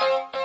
thank you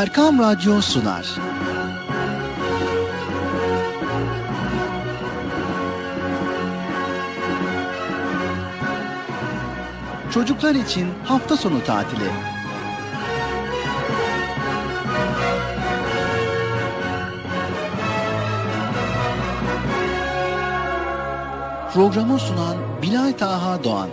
Erkam Radyo sunar. Çocuklar için hafta sonu tatili. Programı sunan Bilal Taha Doğan.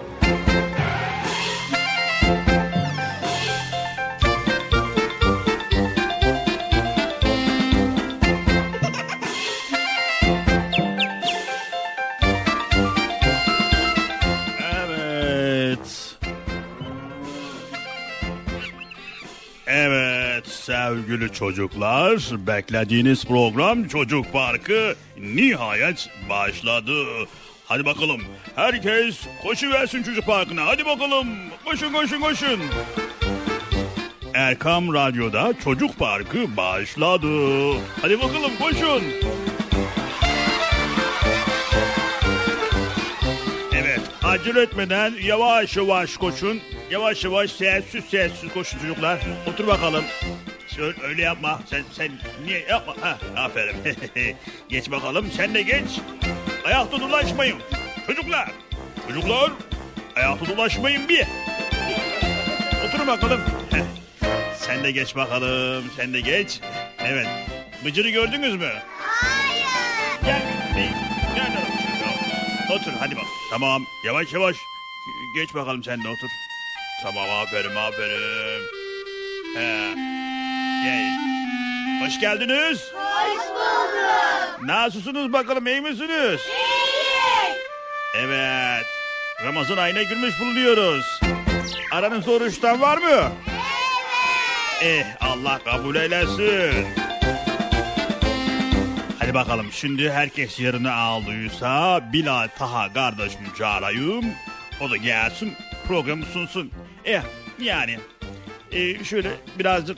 Sevgili çocuklar, beklediğiniz program Çocuk Parkı nihayet başladı. Hadi bakalım herkes koşu versin Çocuk Parkı'na. Hadi bakalım koşun koşun koşun. Erkam Radyo'da Çocuk Parkı başladı. Hadi bakalım koşun. Evet acele etmeden yavaş yavaş koşun. Yavaş yavaş sessiz sessiz koşun çocuklar. Otur bakalım. Şöyle öyle yapma. Sen sen niye yapma? Ha, aferin. geç bakalım. Sen de geç. Ayakta dolaşmayın. Çocuklar. Çocuklar. Ayakta dolaşmayın bir. Oturun bakalım. Heh. Sen de geç bakalım. Sen de geç. Evet. Bıcırı gördünüz mü? Hayır. Gel. Gel. Gel. Otur hadi bak. Tamam yavaş yavaş. Geç bakalım sen de otur. Tamam aferin aferin. He. Gel. Hoş geldiniz. Hoş bulduk. Nasılsınız bakalım iyi misiniz? İyiyiz. Evet. Ramazan ayına girmiş bulunuyoruz. Aranızda oruçtan var mı? Eh Allah kabul eylesin. Hadi bakalım şimdi herkes yerine aldıysa Bilal Taha kardeşimi çağırayım. O da gelsin programı sunsun. Eh yani eh, şöyle birazcık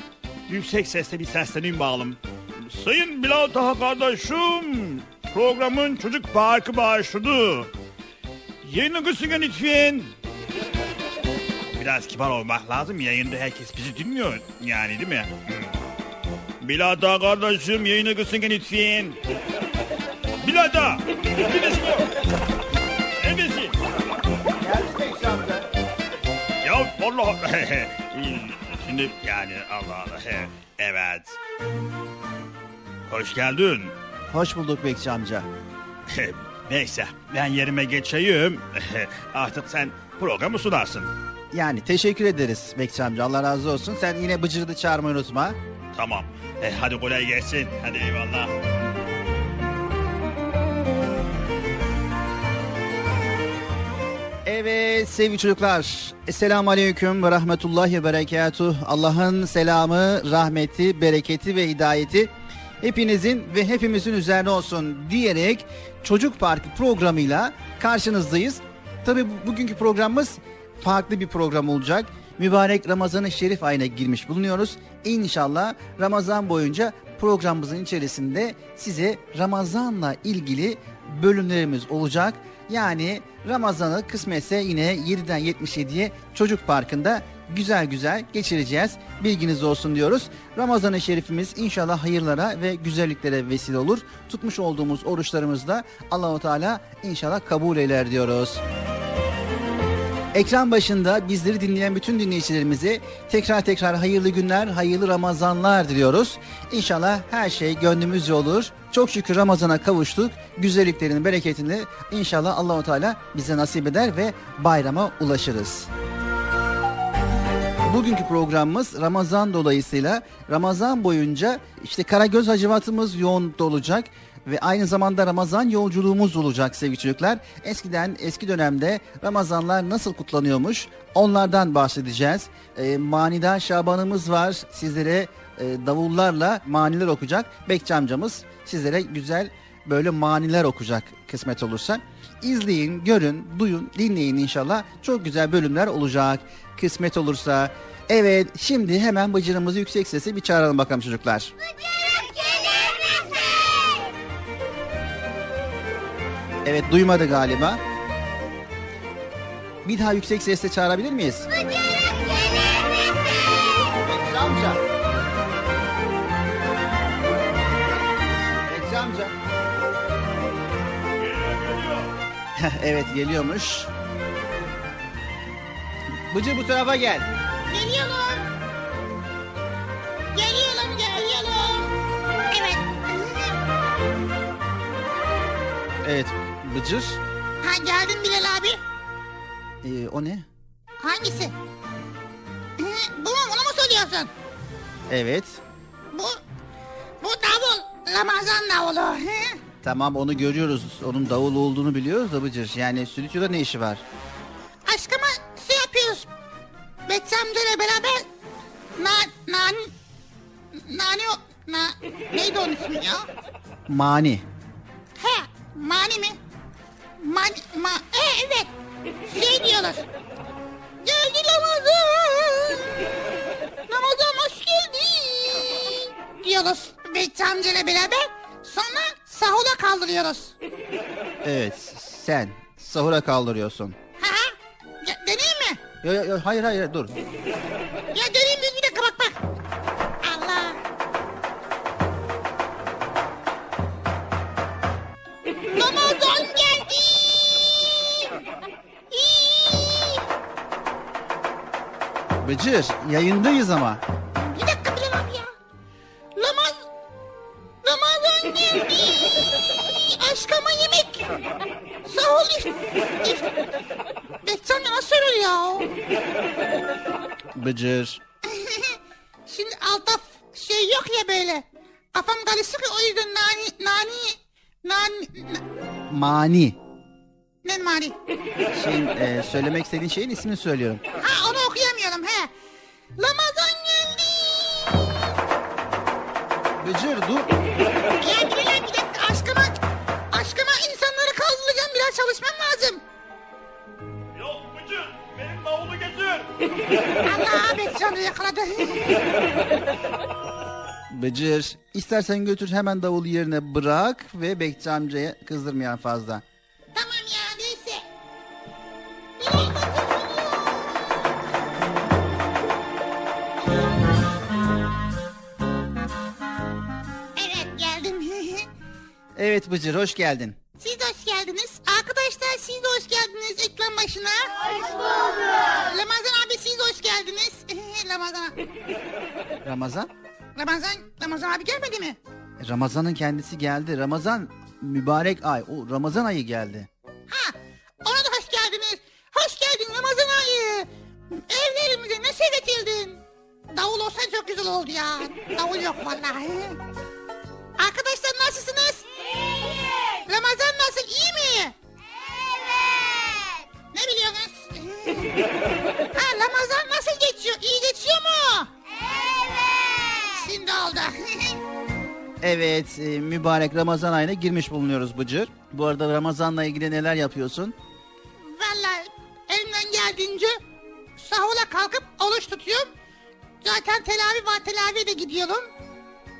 yüksek sesle bir sesleneyim bakalım. Sayın Bilal Taha kardeşim programın çocuk parkı başladı. Yayını kısın lütfen. Biraz kibar olmak lazım. Yayında herkes bizi dinliyor. Yani değil mi? Hmm. Bilada kardeşim yayını kısın lütfen. Neredesin ya? Neredesin? Ya vallahi. Şimdi yani Allah Allah. Evet. Hoş geldin. Hoş bulduk Bekçi amca. Neyse ben yerime geçeyim. Artık sen programı sunarsın. Yani teşekkür ederiz Bekçi amca. Allah razı olsun. Sen yine Bıcır'ı da çağırmayı unutma. Tamam. Eh, hadi kolay gelsin. Hadi eyvallah. Evet sevgili çocuklar. Esselamu Aleyküm ve Rahmetullahi ve Berekatuh. Allah'ın selamı, rahmeti, bereketi ve hidayeti hepinizin ve hepimizin üzerine olsun diyerek Çocuk Parkı programıyla karşınızdayız. Tabi bugünkü programımız farklı bir program olacak. Mübarek Ramazan-ı Şerif ayına girmiş bulunuyoruz. İnşallah Ramazan boyunca programımızın içerisinde size Ramazan'la ilgili bölümlerimiz olacak. Yani Ramazan'ı kısmetse yine 7'den 77'ye Çocuk Parkı'nda güzel güzel geçireceğiz. Bilginiz olsun diyoruz. Ramazan-ı Şerifimiz inşallah hayırlara ve güzelliklere vesile olur. Tutmuş olduğumuz oruçlarımızda Allahu Teala inşallah kabul eder diyoruz. Ekran başında bizleri dinleyen bütün dinleyicilerimize tekrar tekrar hayırlı günler, hayırlı Ramazanlar diliyoruz. İnşallah her şey gönlümüzce olur. Çok şükür Ramazan'a kavuştuk. Güzelliklerin bereketini inşallah Allahu Teala bize nasip eder ve bayrama ulaşırız. Bugünkü programımız Ramazan dolayısıyla Ramazan boyunca işte Karagöz Hacivatımız yoğunlukta olacak ve aynı zamanda Ramazan yolculuğumuz olacak sevgili çocuklar. Eskiden eski dönemde Ramazanlar nasıl kutlanıyormuş onlardan bahsedeceğiz. E, manidar Şabanımız var sizlere e, davullarla maniler okuyacak. Bekçi amcamız sizlere güzel böyle maniler okuyacak kısmet olursa. İzleyin, görün, duyun, dinleyin inşallah. Çok güzel bölümler olacak kısmet olursa. Evet şimdi hemen bıcırımızı yüksek sesle bir çağıralım bakalım çocuklar. Bıcırık Evet duymadı galiba. Bir daha yüksek sesle çağırabilir miyiz? Bıcırık gelir misin? Bekçi amca. Evet geliyormuş. Bıcır bu tarafa gel. Geliyorum. Geliyorum, geliyorum. Evet. Evet Bıcır. Ha geldin Bilal abi. Ee, o ne? Hangisi? Bu mu? Bunu mu söylüyorsun? Evet. Bu, bu davul. Ramazan davulu. Tamam onu görüyoruz. Onun davul olduğunu biliyoruz da Bıcır. Yani stüdyoda ne işi var? Aşkıma şey yapıyoruz. Betçi amcayla beraber na, nan, nani o, na, neydi onun ismi ya? Mani. He, mani mi? Mani, ma, e, evet. Şey diyorlar. Geldi Ramazan. Ramazan hoş geldi. Diyoruz Betçi amcayla beraber. Sonra sahura kaldırıyoruz. Evet sen sahura kaldırıyorsun. Ha ha. Ya, deneyeyim mi? Yo, yo, yo, hayır hayır dur. Ya deneyeyim Bıcır yayındayız ama. Bir dakika Bilal abi ya. Ramaz... Ramazan geldi. Aşkıma yemek. Sağ ol. if- if- Bekçam ya nasıl öyle ya? Bıcır. Şimdi altta şey yok ya böyle. Kafam karışık o yüzden nani nani nani na- Mani. ne mani? Şeyin, e, söylemek istediğin şeyin ismini söylüyorum. Ha Bıcır. İstersen götür hemen davulu yerine bırak ve Bekçi amcaya kızdırmayan fazla. tamam ya neyse. Evet geldim. Evet Bıcır hoş geldin. Siz de hoş geldiniz. Arkadaşlar siz de hoş geldiniz ekran başına. Hoş bulduk. Ramazan abi siz de hoş geldiniz. Ramazan Ramazan? Ramazan Ramazan abi gelmedi mi? Ramazan'ın kendisi geldi. Ramazan mübarek ay. O Ramazan ayı geldi. Ha ona da hoş geldiniz. Hoş geldin Ramazan ayı. Evlerimize ne seyretildin? Davul olsa çok güzel oldu ya. Davul yok vallahi. Arkadaşlar nasılsınız? İyi. Ramazan nasıl iyi mi? Evet. Ne biliyorsunuz? ha Ramazan nasıl geçiyor? İyi geçiyor mu? Evet. Şimdi oldu. Evet e, mübarek Ramazan ayına girmiş bulunuyoruz Bıcır. Bu arada Ramazan'la ilgili neler yapıyorsun? Vallahi elimden geldiğince sahura kalkıp oruç tutuyorum. Zaten telavi var telaviye de gidiyorum.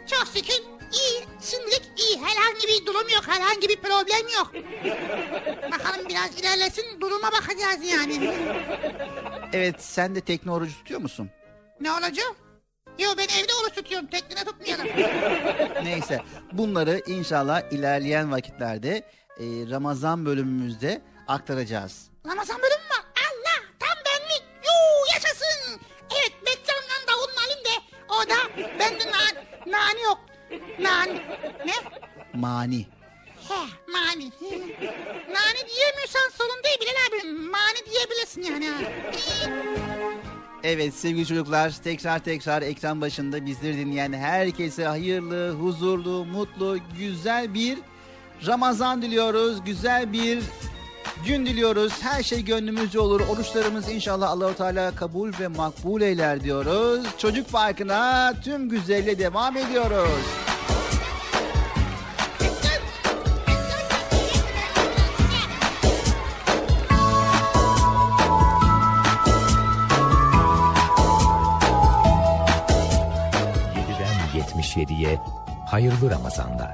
Çok şükür iyi, şimdilik iyi. Herhangi bir durum yok, herhangi bir problem yok. Bakalım biraz ilerlesin, duruma bakacağız yani. Evet sen de tekne orucu tutuyor musun? Ne olacak? Yo ben evde oruç tutuyorum, teknede tutmuyorum. Neyse bunları inşallah ilerleyen vakitlerde e, Ramazan bölümümüzde aktaracağız. Ramazan bölümü mü? Allah, tam benlik. Yuu, yaşasın. Evet, Bekcan'la davulun alayım de. O da bende nan, nani yok. Nan, ne? Mani. He, mani. Nani diyemiyorsan sorun değil Bilal abi. Mani diyebilirsin yani. Evet sevgili çocuklar tekrar tekrar ekran başında bizleri dinleyen herkese hayırlı, huzurlu, mutlu, güzel bir Ramazan diliyoruz. Güzel bir gün diliyoruz. Her şey gönlümüzce olur. Oruçlarımız inşallah Allahu Teala kabul ve makbul eyler diyoruz. Çocuk Parkı'na tüm güzelle devam ediyoruz. ...7'den 77'ye hayırlı Ramazanlar.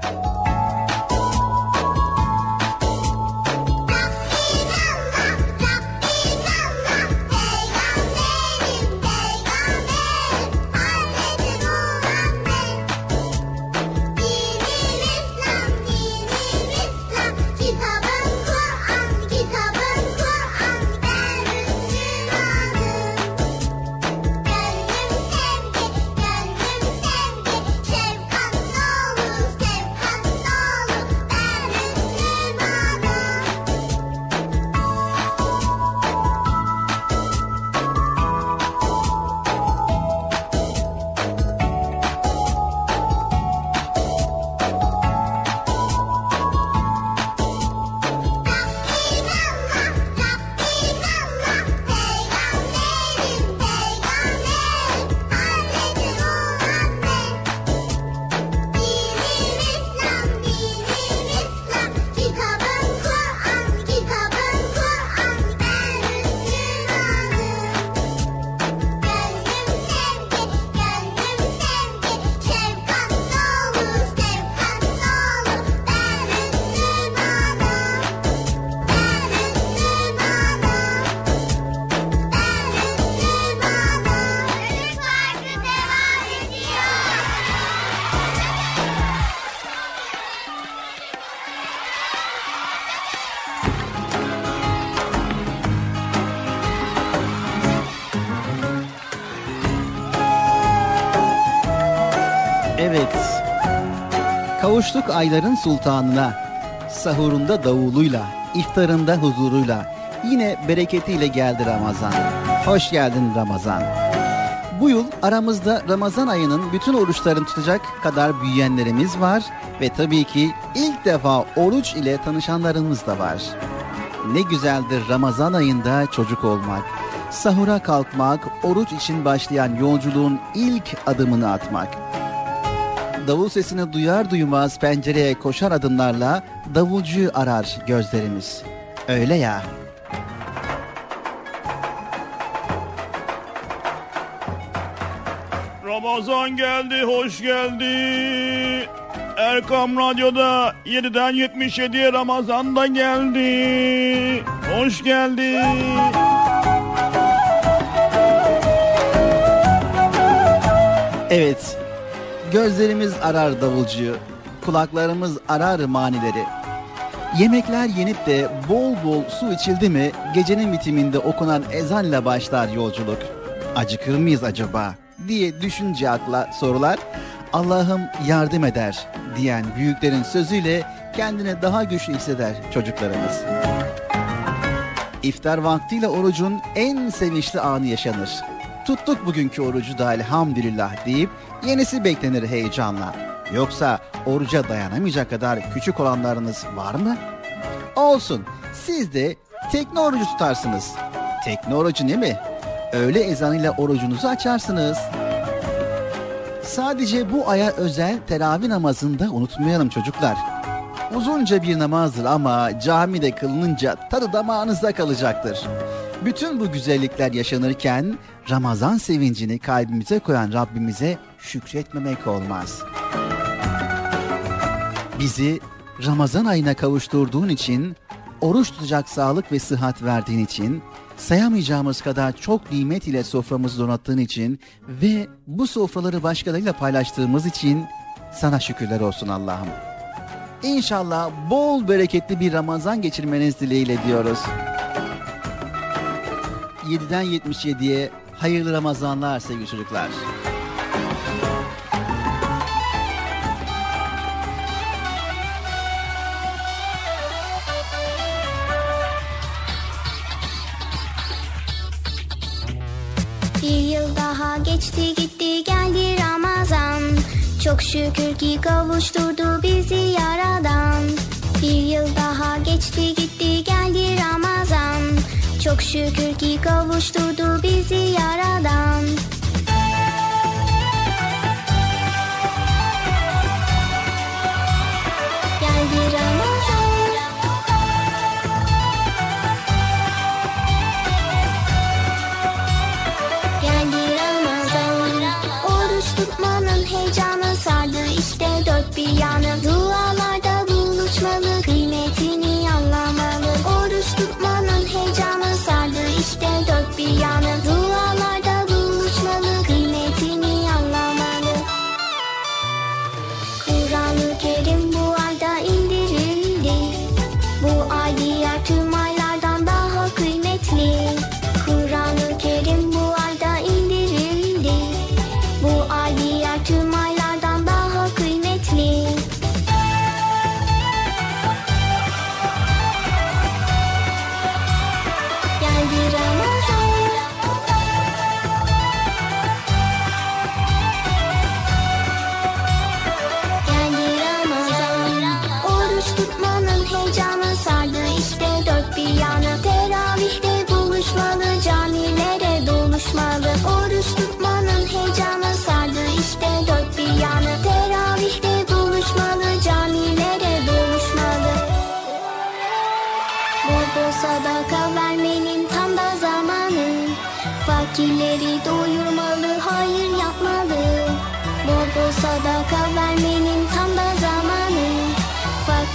Kavuştuk ayların sultanına. Sahurunda davuluyla, iftarında huzuruyla, yine bereketiyle geldi Ramazan. Hoş geldin Ramazan. Bu yıl aramızda Ramazan ayının bütün oruçlarını tutacak kadar büyüyenlerimiz var ve tabii ki ilk defa oruç ile tanışanlarımız da var. Ne güzeldir Ramazan ayında çocuk olmak, sahura kalkmak, oruç için başlayan yolculuğun ilk adımını atmak. Davul sesini duyar duymaz pencereye koşar adımlarla davulcuyu arar gözlerimiz. Öyle ya. Ramazan geldi, hoş geldi. Erkam Radyo'da 7'den 77'ye Ramazan da geldi. Hoş geldi. Evet, gözlerimiz arar davulcuyu, kulaklarımız arar manileri. Yemekler yenip de bol bol su içildi mi gecenin bitiminde okunan ezanla başlar yolculuk. Acıkır mıyız acaba diye düşünce akla sorular Allah'ım yardım eder diyen büyüklerin sözüyle kendini daha güçlü hisseder çocuklarımız. İftar vaktiyle orucun en sevinçli anı yaşanır. Tuttuk bugünkü orucu da elhamdülillah deyip yenisi beklenir heyecanla. Yoksa oruca dayanamayacak kadar küçük olanlarınız var mı? Olsun. Siz de tekne orucu tutarsınız. Tekne orucu ne mi? Öğle ezanıyla orucunuzu açarsınız. Sadece bu aya özel teravih namazında unutmayalım çocuklar. Uzunca bir namazdır ama camide kılınınca tadı damağınızda kalacaktır. Bütün bu güzellikler yaşanırken Ramazan sevincini kalbimize koyan Rabbimize şükretmemek olmaz. Bizi Ramazan ayına kavuşturduğun için, oruç tutacak sağlık ve sıhhat verdiğin için, sayamayacağımız kadar çok nimet ile soframızı donattığın için ve bu sofraları başkalarıyla paylaştığımız için sana şükürler olsun Allah'ım. İnşallah bol bereketli bir Ramazan geçirmeniz dileğiyle diyoruz. 7'den 77'ye hayırlı Ramazanlar sevgili çocuklar. Bir yıl daha geçti gitti geldi Ramazan. Çok şükür ki kavuşturdu bizi yaradan. Bir yıl daha geçti gitti geldi Ramazan Çok şükür ki kavuşturdu bizi yaradan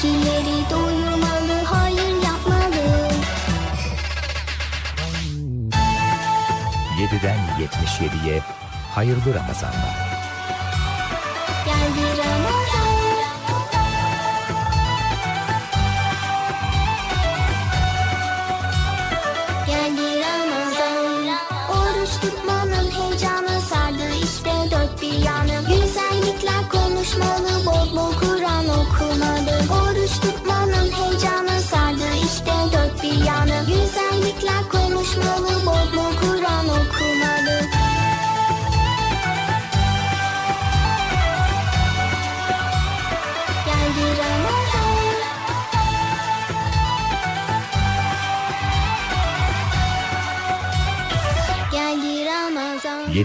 Fakirleri doyurmalı, hayır yapmalı 7'den 77'ye hayırlı Ramazanlar.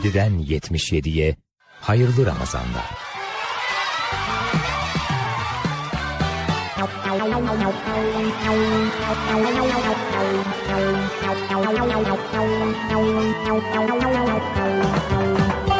7'den 77'ye hayırlı Ramazanlar. Bu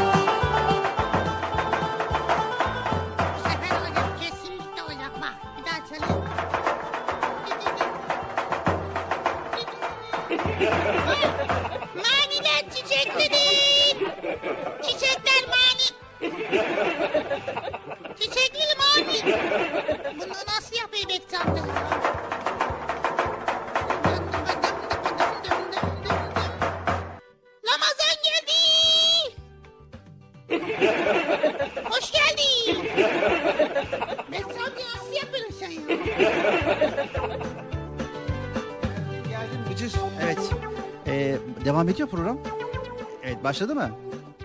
başladı mı?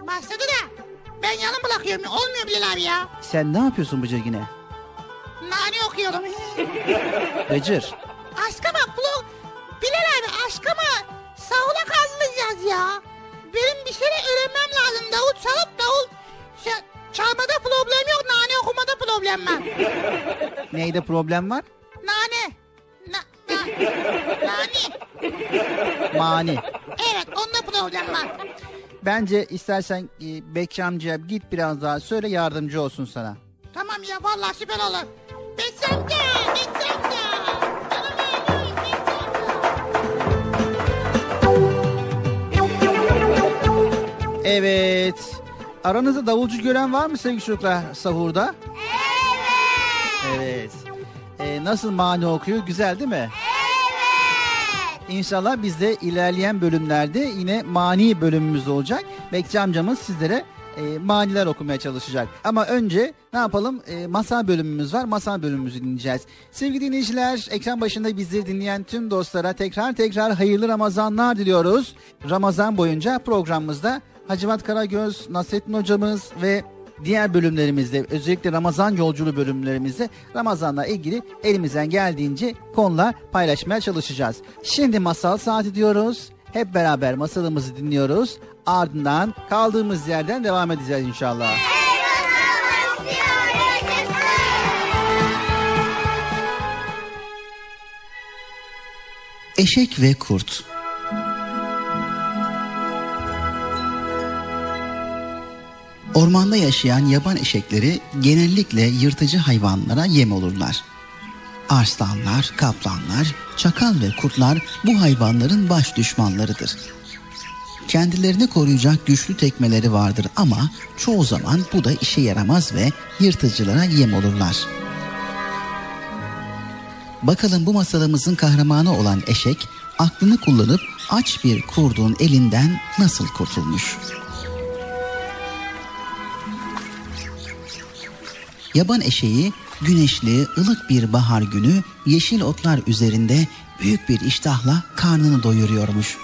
Başladı da ben yanım bırakıyorum. Olmuyor Bilal abi ya. Sen ne yapıyorsun Bıcır yine? Nane okuyorum. Bıcır. aşkıma bu Bilal abi aşkıma sahura kaldıracağız ya. Benim bir şeyler öğrenmem lazım. Davul çalıp davul Ç- çalmada problem yok. Nane okumada problem var. Neyde problem var? Nane. Na, na, nane. Mani. Bence istersen e, Bekçi amcaya git biraz daha söyle yardımcı olsun sana. Tamam ya vallahi süper olur. Besemde. Canım benim, besemde. Evet. Aranızda davulcu gören var mı sevgili çocuklar sahurda? Evet. Evet. Ee, nasıl mani okuyor? Güzel değil mi? İnşallah biz de ilerleyen bölümlerde yine mani bölümümüz olacak. Bekçi amcamız sizlere e, maniler okumaya çalışacak. Ama önce ne yapalım? E, masal bölümümüz var. Masal bölümümüzü dinleyeceğiz. Sevgili dinleyiciler, ekran başında bizleri dinleyen tüm dostlara tekrar tekrar hayırlı Ramazanlar diliyoruz. Ramazan boyunca programımızda Hacivat Karagöz, Nasrettin hocamız ve diğer bölümlerimizde özellikle Ramazan yolculuğu bölümlerimizde Ramazan'la ilgili elimizden geldiğince konular paylaşmaya çalışacağız. Şimdi masal saati diyoruz. Hep beraber masalımızı dinliyoruz. Ardından kaldığımız yerden devam edeceğiz inşallah. Eşek ve Kurt Ormanda yaşayan yaban eşekleri genellikle yırtıcı hayvanlara yem olurlar. Arslanlar, kaplanlar, çakal ve kurtlar bu hayvanların baş düşmanlarıdır. Kendilerini koruyacak güçlü tekmeleri vardır ama çoğu zaman bu da işe yaramaz ve yırtıcılara yem olurlar. Bakalım bu masalımızın kahramanı olan eşek aklını kullanıp aç bir kurdun elinden nasıl kurtulmuş? Yaban eşeği güneşli, ılık bir bahar günü yeşil otlar üzerinde büyük bir iştahla karnını doyuruyormuş.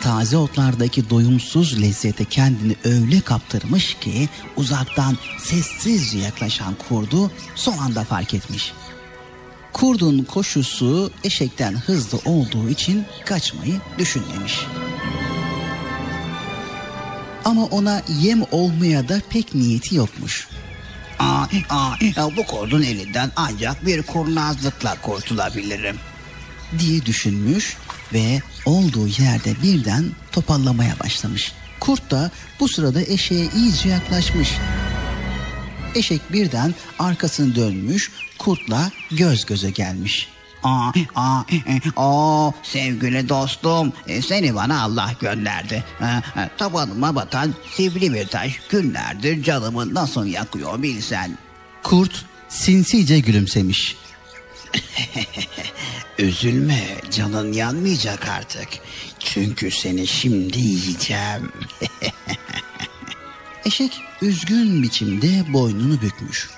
Taze otlardaki doyumsuz lezzete kendini öyle kaptırmış ki uzaktan sessizce yaklaşan kurdu son anda fark etmiş. Kurdun koşusu eşekten hızlı olduğu için kaçmayı düşünmemiş. Ama ona yem olmaya da pek niyeti yokmuş. Aa, aa, bu kurdun elinden ancak bir kurnazlıkla kurtulabilirim. diye düşünmüş ve olduğu yerde birden topallamaya başlamış. Kurt da bu sırada eşeğe iyice yaklaşmış. Eşek birden arkasını dönmüş, kurtla göz göze gelmiş. Aa, aa, e, o sevgili dostum e, seni bana Allah gönderdi. E, e, tabanıma batan sivri bir taş günlerdir canımı nasıl yakıyor bilsen. Kurt sinsice gülümsemiş. Üzülme canın yanmayacak artık. Çünkü seni şimdi yiyeceğim. Eşek üzgün biçimde boynunu bükmüş.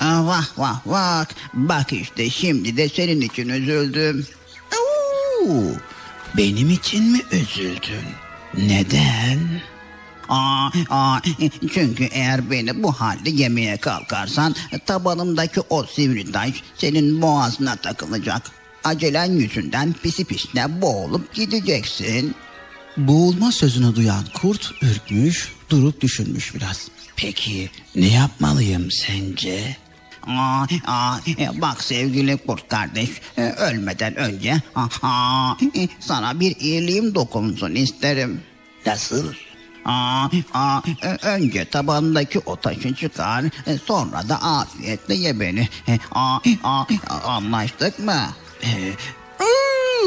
Vah vah vah bak işte şimdi de senin için üzüldüm. Oo, benim için mi üzüldün? Neden? Aa, aa, çünkü eğer beni bu halde yemeye kalkarsan tabanımdaki o sivri taş senin boğazına takılacak. Acelen yüzünden pisi pisine boğulup gideceksin. Boğulma sözünü duyan kurt ürkmüş, durup düşünmüş biraz. Peki ne yapmalıyım sence? Aa, aa, bak sevgili kurt kardeş e, ölmeden önce aha, e, sana bir iyiliğim dokunsun isterim. Nasıl? Aa, aa, e, önce tabanındaki o taşı çıkar sonra da afiyetle ye beni. Aa, aa, anlaştık mı?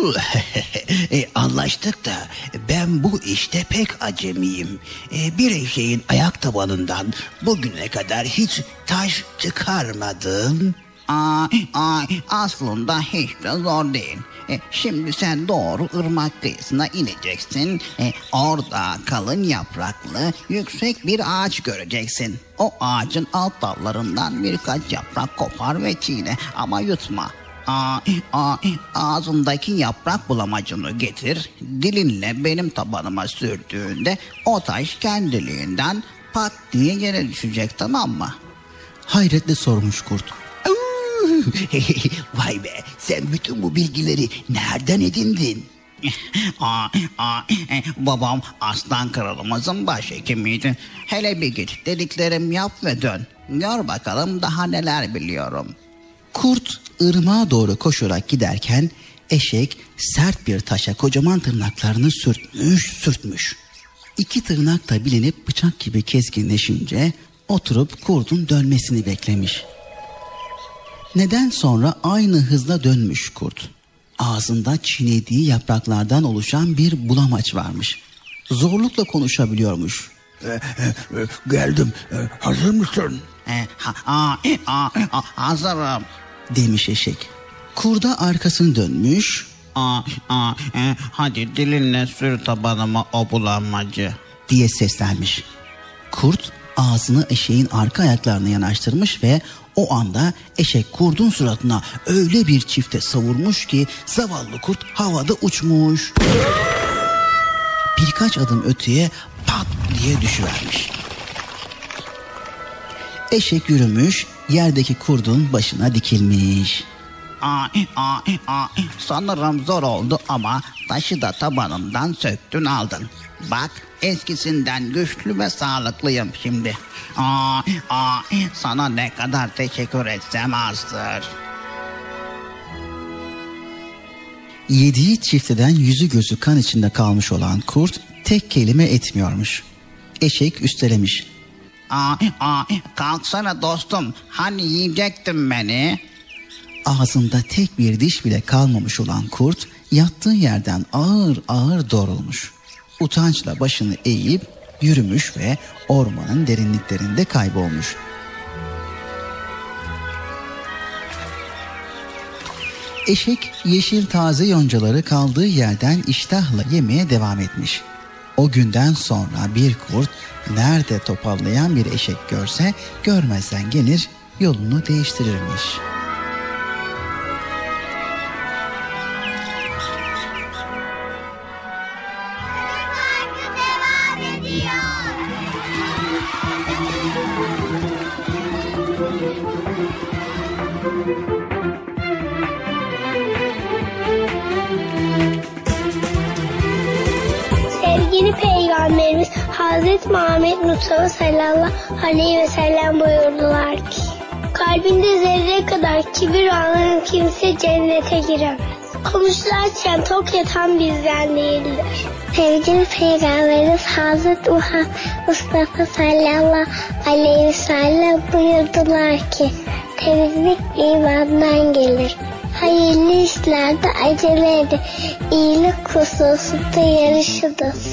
E, anlaştık da ben bu işte pek acemiyim. E, bir eşeğin ayak tabanından bugüne kadar hiç taş çıkarmadım. Aa, aa, aslında hiç de zor değil. E, şimdi sen doğru ırmak kıyısına ineceksin. E, orada kalın yapraklı yüksek bir ağaç göreceksin. O ağacın alt dallarından birkaç yaprak kopar ve çiğne ama yutma. Aa, aa, ağzındaki yaprak bulamacını getir. Dilinle benim tabanıma sürdüğünde o taş kendiliğinden pat diye yere düşecek tamam mı? Hayretle sormuş kurt. Vay be sen bütün bu bilgileri nereden edindin? aa, aa, e, babam aslan kralımızın başhekimiydi. Hele bir git dediklerim yap ve dön. Gör bakalım daha neler biliyorum. Kurt ırmağa doğru koşarak giderken eşek sert bir taşa kocaman tırnaklarını sürtmüş sürtmüş. İki tırnak da bilinip bıçak gibi keskinleşince oturup kurdun dönmesini beklemiş. Neden sonra aynı hızla dönmüş kurt. Ağzında çiğnediği yapraklardan oluşan bir bulamaç varmış. Zorlukla konuşabiliyormuş. geldim. hazır mısın? ha, aa, aa, aa, hazırım. Demiş eşek. Kurda arkasını dönmüş. Aa, aa, e, hadi dilinle sür tabanıma o bulanmacı. Diye seslenmiş. Kurt ağzını eşeğin arka ayaklarına yanaştırmış ve o anda eşek kurdun suratına öyle bir çifte savurmuş ki zavallı kurt havada uçmuş. Birkaç adım öteye pat diye düşüvermiş. Eşek yürümüş, yerdeki kurdun başına dikilmiş. Aa, aa, aa, sanırım zor oldu ama taşı da tabanımdan söktün aldın. Bak eskisinden güçlü ve sağlıklıyım şimdi. Aa, aa, sana ne kadar teşekkür etsem azdır. Yediği çifteden yüzü gözü kan içinde kalmış olan kurt tek kelime etmiyormuş. Eşek üstelemiş. Aa, aa, kalksana dostum hani yiyecektin beni. Ağzında tek bir diş bile kalmamış olan kurt yattığı yerden ağır ağır doğrulmuş. Utançla başını eğip yürümüş ve ormanın derinliklerinde kaybolmuş. Eşek yeşil taze yoncaları kaldığı yerden iştahla yemeye devam etmiş. O günden sonra bir kurt nerede topallayan bir eşek görse görmezden gelir yolunu değiştirirmiş. Sallallahu aleyhi ve sellem buyurdular ki Kalbinde zerre kadar kibir olan kimse cennete giremez. Konuşlarken tok yatan bizden değildir. Sevgili Peygamberimiz Hazreti Muhammed Mustafa sallallahu aleyhi ve sellem buyurdular ki temizlik imandan gelir. Hayırlı işlerde acele edin. İyilik hususunda yarışınız.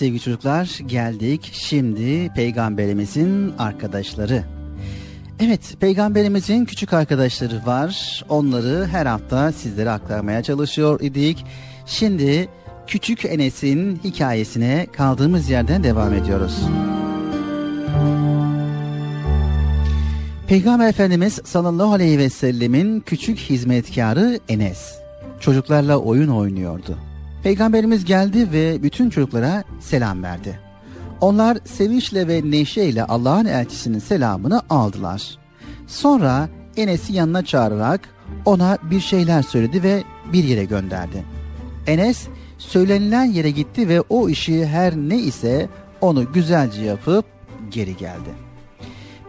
Sevgili çocuklar geldik şimdi peygamberimizin arkadaşları. Evet peygamberimizin küçük arkadaşları var. Onları her hafta sizlere aktarmaya çalışıyor idik. Şimdi küçük Enes'in hikayesine kaldığımız yerden devam ediyoruz. Peygamber Efendimiz sallallahu aleyhi ve sellemin küçük hizmetkarı Enes çocuklarla oyun oynuyordu. Peygamberimiz geldi ve bütün çocuklara selam verdi. Onlar sevinçle ve neşeyle Allah'ın elçisinin selamını aldılar. Sonra Enes'i yanına çağırarak ona bir şeyler söyledi ve bir yere gönderdi. Enes söylenilen yere gitti ve o işi her ne ise onu güzelce yapıp geri geldi.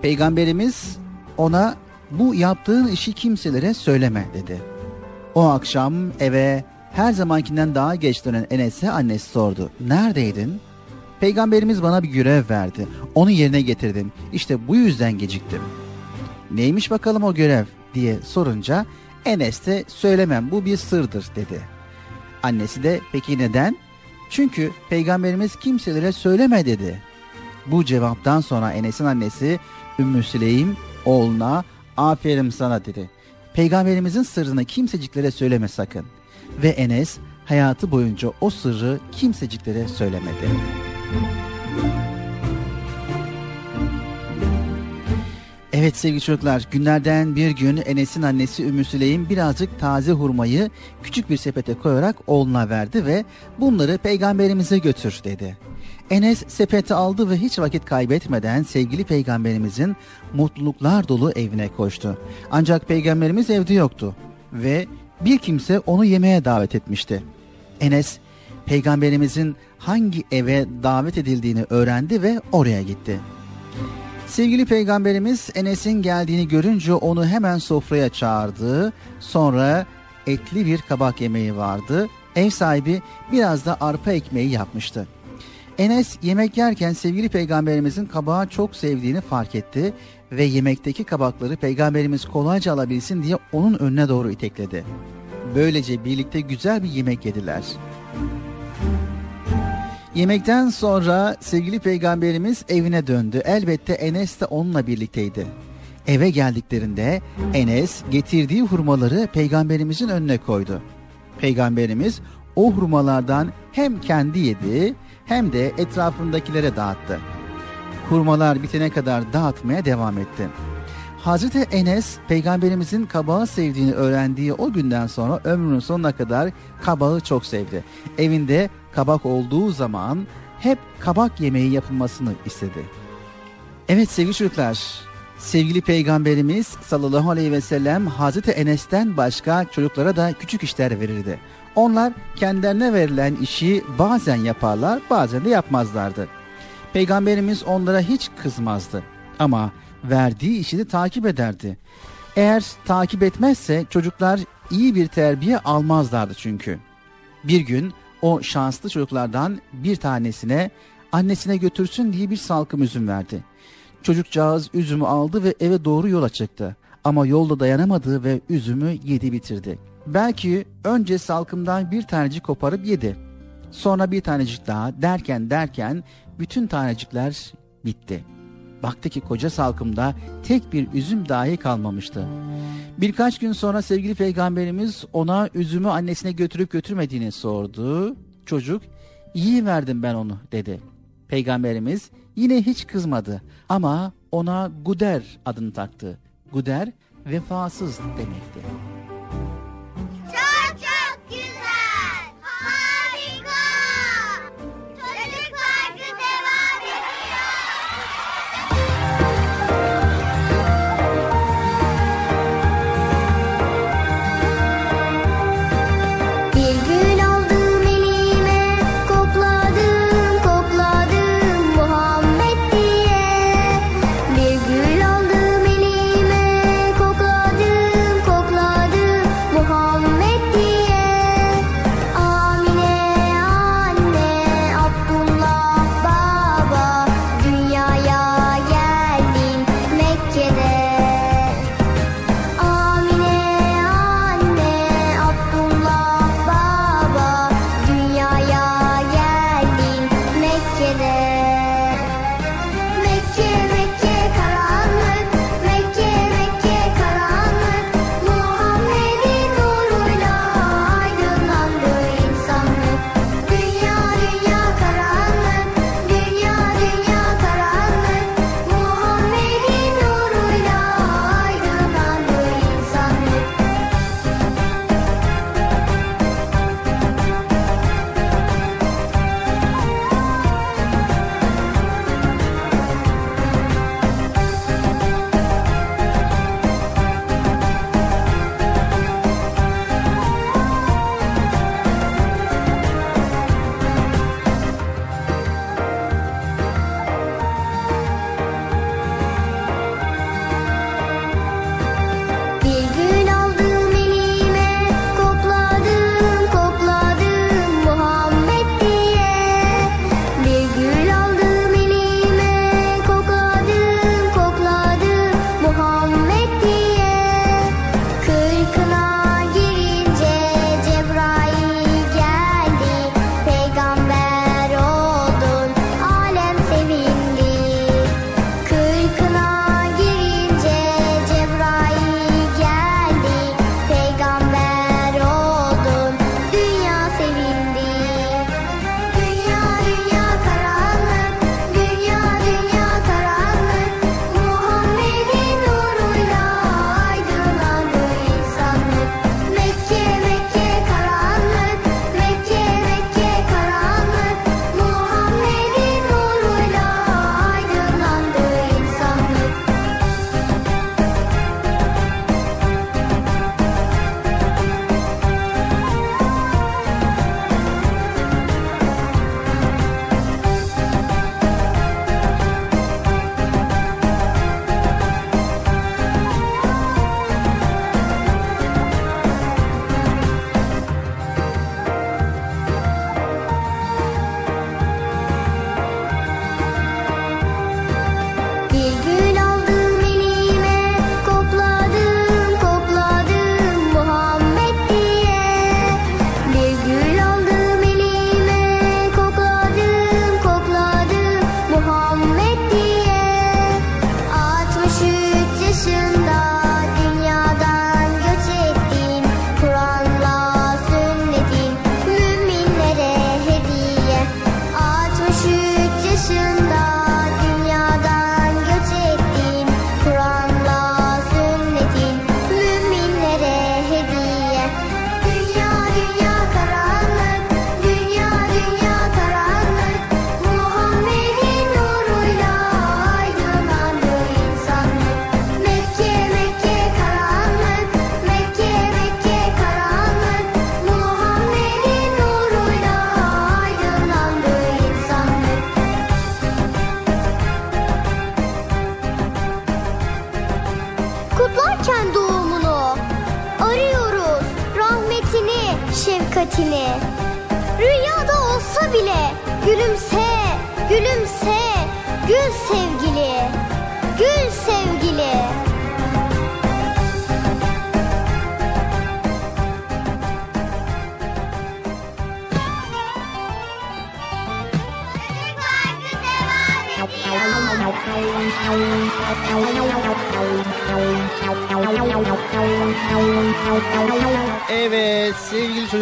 Peygamberimiz ona bu yaptığın işi kimselere söyleme dedi. O akşam eve her zamankinden daha geç dönen Enes'e annesi sordu. Neredeydin? Peygamberimiz bana bir görev verdi. Onu yerine getirdim. İşte bu yüzden geciktim. Neymiş bakalım o görev diye sorunca Enes de söylemem bu bir sırdır dedi. Annesi de peki neden? Çünkü peygamberimiz kimselere söyleme dedi. Bu cevaptan sonra Enes'in annesi Ümmü Süleym oğluna aferin sana dedi. Peygamberimizin sırrını kimseciklere söyleme sakın. Ve Enes hayatı boyunca o sırrı kimseciklere söylemedi. Evet sevgili çocuklar günlerden bir gün Enes'in annesi Ümmü Süleym birazcık taze hurmayı küçük bir sepete koyarak oğluna verdi ve bunları peygamberimize götür dedi. Enes sepeti aldı ve hiç vakit kaybetmeden sevgili peygamberimizin mutluluklar dolu evine koştu. Ancak peygamberimiz evde yoktu ve bir kimse onu yemeğe davet etmişti. Enes peygamberimizin hangi eve davet edildiğini öğrendi ve oraya gitti. Sevgili peygamberimiz Enes'in geldiğini görünce onu hemen sofraya çağırdı. Sonra etli bir kabak yemeği vardı. Ev sahibi biraz da arpa ekmeği yapmıştı. Enes yemek yerken sevgili peygamberimizin kabağı çok sevdiğini fark etti ve yemekteki kabakları peygamberimiz kolayca alabilsin diye onun önüne doğru itekledi. Böylece birlikte güzel bir yemek yediler. Yemekten sonra sevgili peygamberimiz evine döndü. Elbette Enes de onunla birlikteydi. Eve geldiklerinde Enes getirdiği hurmaları peygamberimizin önüne koydu. Peygamberimiz o hurmalardan hem kendi yedi hem de etrafındakilere dağıttı. Hurmalar bitene kadar dağıtmaya devam etti. Hazreti Enes peygamberimizin kabağı sevdiğini öğrendiği o günden sonra ömrünün sonuna kadar kabağı çok sevdi. Evinde kabak olduğu zaman hep kabak yemeği yapılmasını istedi. Evet sevgili çocuklar, sevgili peygamberimiz sallallahu aleyhi ve sellem Hazreti Enes'ten başka çocuklara da küçük işler verirdi. Onlar kendilerine verilen işi bazen yaparlar, bazen de yapmazlardı. Peygamberimiz onlara hiç kızmazdı ama verdiği işi de takip ederdi. Eğer takip etmezse çocuklar iyi bir terbiye almazlardı çünkü. Bir gün o şanslı çocuklardan bir tanesine annesine götürsün diye bir salkım üzüm verdi. Çocukcağız üzümü aldı ve eve doğru yola çıktı. Ama yolda dayanamadı ve üzümü yedi bitirdi. Belki önce salkımdan bir tanecik koparıp yedi. Sonra bir tanecik daha derken derken bütün tanecikler bitti. Baktı ki koca salkımda tek bir üzüm dahi kalmamıştı. Birkaç gün sonra sevgili peygamberimiz ona üzümü annesine götürüp götürmediğini sordu. Çocuk iyi verdim ben onu dedi. Peygamberimiz yine hiç kızmadı ama ona Guder adını taktı. Guder vefasız demekti.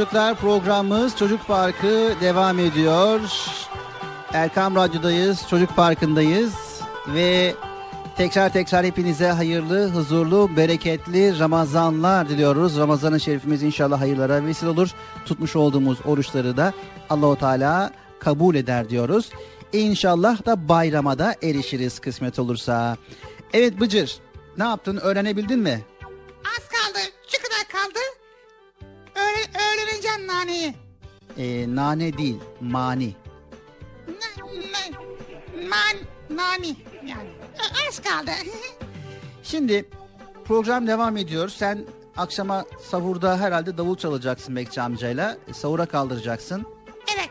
Çocuklar programımız Çocuk Parkı devam ediyor. Erkam Radyo'dayız, Çocuk Parkı'ndayız ve tekrar tekrar hepinize hayırlı, huzurlu, bereketli Ramazanlar diliyoruz. Ramazan-ı Şerifimiz inşallah hayırlara vesile olur. Tutmuş olduğumuz oruçları da Allahu Teala kabul eder diyoruz. İnşallah da bayrama da erişiriz kısmet olursa. Evet Bıcır ne yaptın öğrenebildin mi? Naneyi. Ee, nane değil mani. Ne, ne, man, nani yani. Ö- Az kaldı. Şimdi program devam ediyor. Sen akşama savurda herhalde davul çalacaksın Bekçi amcayla. Savura kaldıracaksın. evet.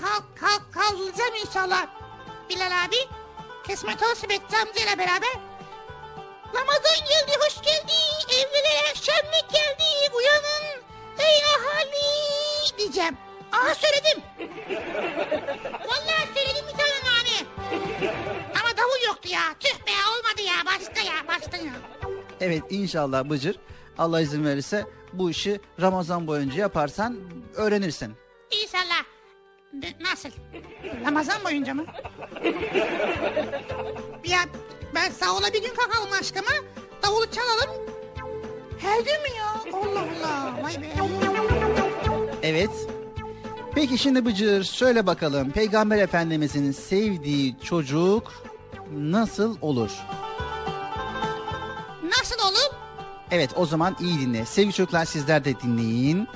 Kalk kalk kaldıracağım inşallah. Bilal abi. Kısmet olsun Bekçi amcayla beraber. Ramazan geldi, hoş geldi. Evlere şenlik geldi. Uyanın. Ey ahali diyeceğim. Aha söyledim. Vallahi söyledim bir tane nane. Ama davul yoktu ya. Tüh be olmadı ya. Başka ya. Başka ya. Evet inşallah Bıcır Allah izin verirse bu işi Ramazan boyunca yaparsan öğrenirsin. İnşallah. Nasıl? Ramazan boyunca mı? ya ben sağola bir gün kakalım aşkıma. Davulu çalalım. Her gün mü ya? Allah Allah. Vay be. Evet. Peki şimdi Bıcır söyle bakalım Peygamber Efendimizin sevdiği çocuk nasıl olur? Nasıl olur? Evet o zaman iyi dinle. Sevgili çocuklar sizler de dinleyin.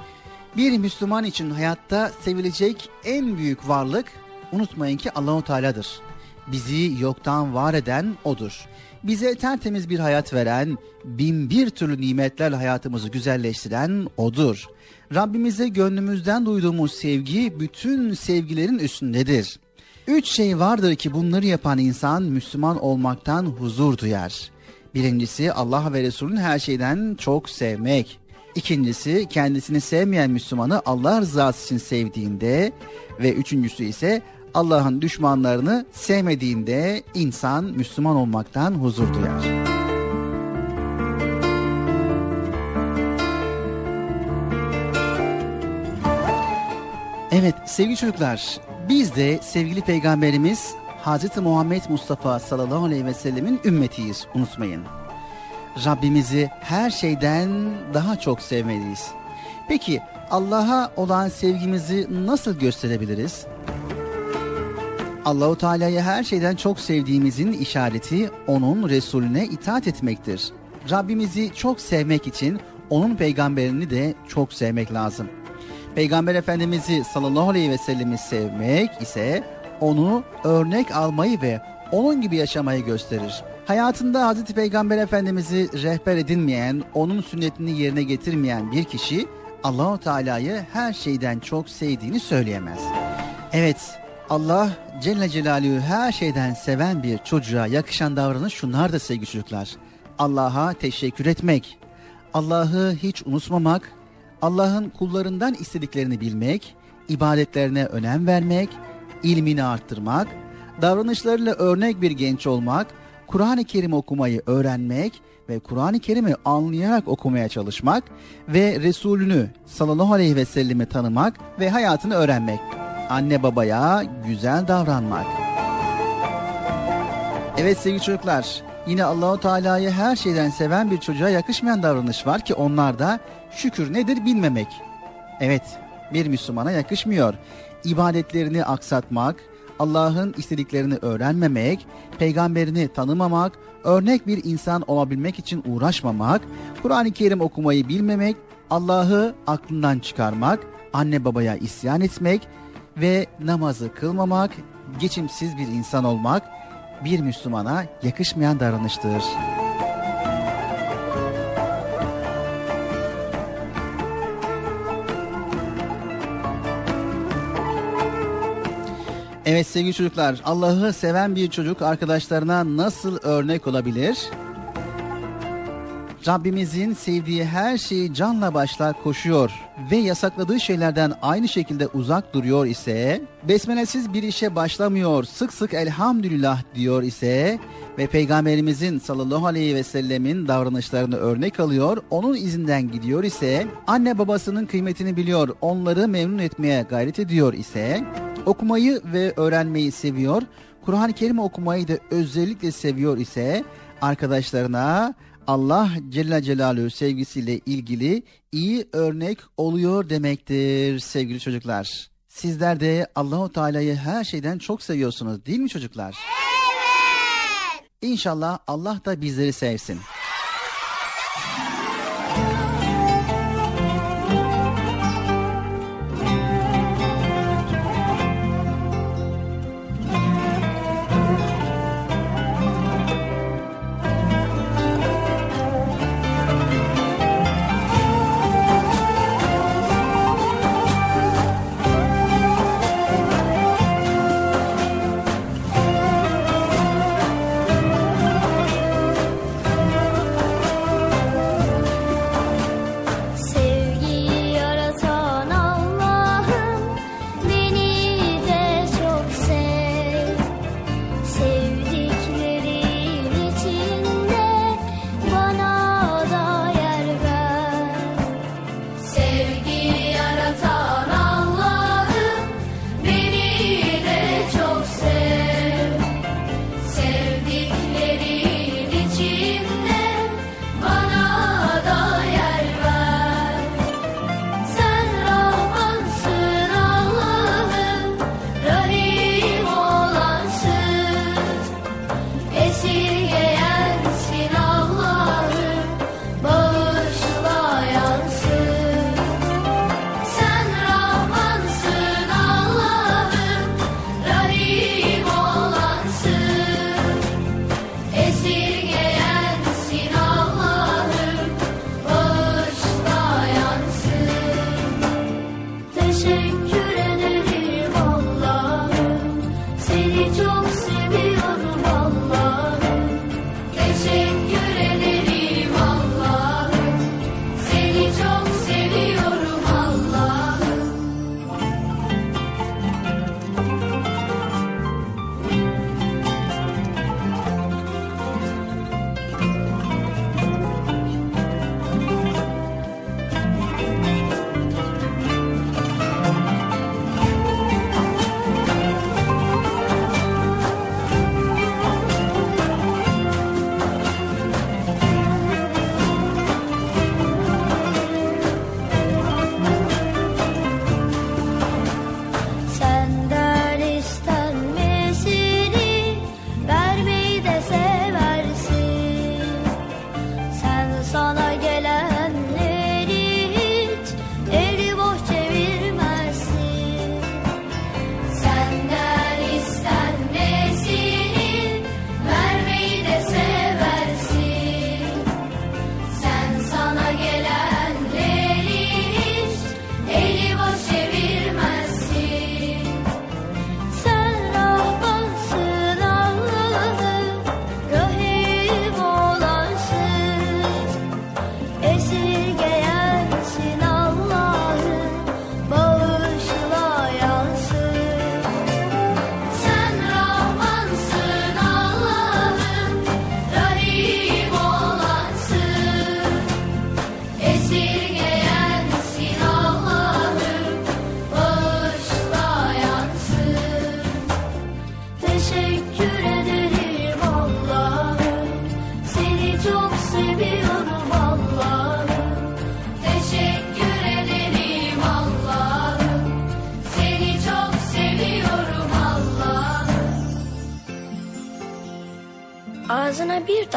Bir Müslüman için hayatta sevilecek en büyük varlık unutmayın ki Allahu Teala'dır. Bizi yoktan var eden odur. Bize tertemiz bir hayat veren, bin bir türlü nimetlerle hayatımızı güzelleştiren odur. Rabbimize gönlümüzden duyduğumuz sevgi bütün sevgilerin üstündedir. Üç şey vardır ki bunları yapan insan Müslüman olmaktan huzur duyar. Birincisi Allah ve Resulünün her şeyden çok sevmek. İkincisi kendisini sevmeyen Müslümanı Allah rızası için sevdiğinde ve üçüncüsü ise Allah'ın düşmanlarını sevmediğinde insan Müslüman olmaktan huzur duyar. Evet sevgili çocuklar biz de sevgili peygamberimiz Hazreti Muhammed Mustafa sallallahu aleyhi ve sellemin ümmetiyiz unutmayın. Rabbimizi her şeyden daha çok sevmeliyiz. Peki Allah'a olan sevgimizi nasıl gösterebiliriz? Allahu Teala'yı her şeyden çok sevdiğimizin işareti onun Resulüne itaat etmektir. Rabbimizi çok sevmek için onun peygamberini de çok sevmek lazım. Peygamber Efendimiz'i sallallahu aleyhi ve sellemi sevmek ise onu örnek almayı ve onun gibi yaşamayı gösterir. Hayatında Hazreti Peygamber Efendimiz'i rehber edinmeyen, onun sünnetini yerine getirmeyen bir kişi Allahu Teala'yı her şeyden çok sevdiğini söyleyemez. Evet, Allah Celle Celaluhu her şeyden seven bir çocuğa yakışan davranış şunlar da sevgili çocuklar. Allah'a teşekkür etmek, Allah'ı hiç unutmamak, Allah'ın kullarından istediklerini bilmek, ibadetlerine önem vermek, ilmini arttırmak, davranışlarıyla örnek bir genç olmak, Kur'an-ı Kerim okumayı öğrenmek ve Kur'an-ı Kerim'i anlayarak okumaya çalışmak ve Resulünü sallallahu aleyhi ve sellemi tanımak ve hayatını öğrenmek. Anne babaya güzel davranmak. Evet sevgili çocuklar, yine Allahu Teala'yı her şeyden seven bir çocuğa yakışmayan davranış var ki onlar da şükür nedir bilmemek. Evet, bir Müslümana yakışmıyor. İbadetlerini aksatmak, Allah'ın istediklerini öğrenmemek, peygamberini tanımamak, örnek bir insan olabilmek için uğraşmamak, Kur'an-ı Kerim okumayı bilmemek, Allah'ı aklından çıkarmak, anne babaya isyan etmek ve namazı kılmamak, geçimsiz bir insan olmak bir Müslümana yakışmayan davranıştır. Evet sevgili çocuklar, Allah'ı seven bir çocuk arkadaşlarına nasıl örnek olabilir? Rabbimizin sevdiği her şeyi canla başla koşuyor ve yasakladığı şeylerden aynı şekilde uzak duruyor ise, besmelesiz bir işe başlamıyor, sık sık elhamdülillah diyor ise ve Peygamberimizin sallallahu aleyhi ve sellemin davranışlarını örnek alıyor, onun izinden gidiyor ise, anne babasının kıymetini biliyor, onları memnun etmeye gayret ediyor ise, okumayı ve öğrenmeyi seviyor, Kur'an-ı Kerim okumayı da özellikle seviyor ise, arkadaşlarına Allah Celle Celaluhu sevgisiyle ilgili iyi örnek oluyor demektir sevgili çocuklar. Sizler de Allahu Teala'yı her şeyden çok seviyorsunuz değil mi çocuklar? Evet. İnşallah Allah da bizleri sevsin.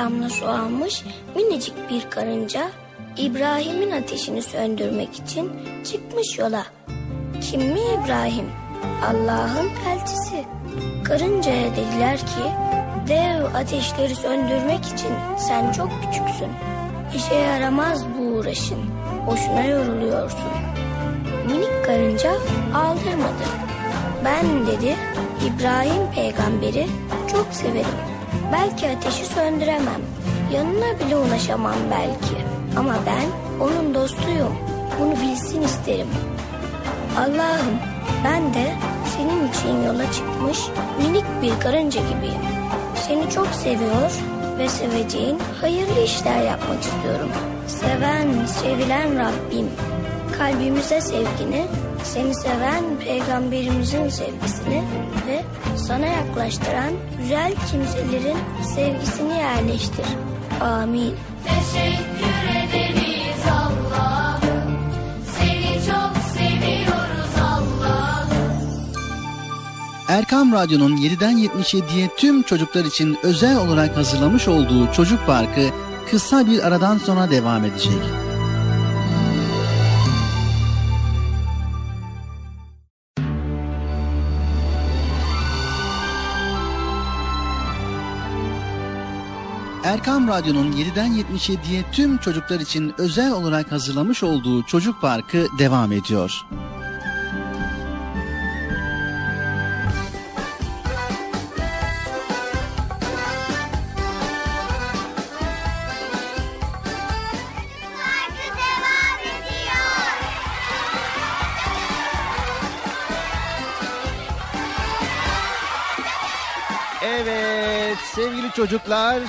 Damla su almış minicik bir karınca İbrahim'in ateşini söndürmek için çıkmış yola. Kim mi İbrahim? Allah'ın elçisi. Karıncaya dediler ki dev ateşleri söndürmek için sen çok küçüksün. İşe yaramaz bu uğraşın. Boşuna yoruluyorsun. Minik karınca aldırmadı. Ben dedi İbrahim peygamberi çok severim. Belki ateşi söndüremem. Yanına bile ulaşamam belki. Ama ben onun dostuyum. Bunu bilsin isterim. Allah'ım ben de senin için yola çıkmış minik bir karınca gibiyim. Seni çok seviyor ve seveceğin hayırlı işler yapmak istiyorum. Seven, sevilen Rabbim kalbimize sevgini, seni seven peygamberimizin sevgisini ve sana yaklaştıran güzel kimselerin sevgisini yerleştir. Amin. Teşekkür ederiz Allah'ım. Seni çok seviyoruz Allah'ım. Erkam Radyo'nun 7'den 77'ye tüm çocuklar için özel olarak hazırlamış olduğu Çocuk Parkı kısa bir aradan sonra devam edecek. Erkam Radyo'nun 7'den 77'ye tüm çocuklar için özel olarak hazırlamış olduğu Çocuk Parkı devam ediyor. Evet sevgili çocuklar.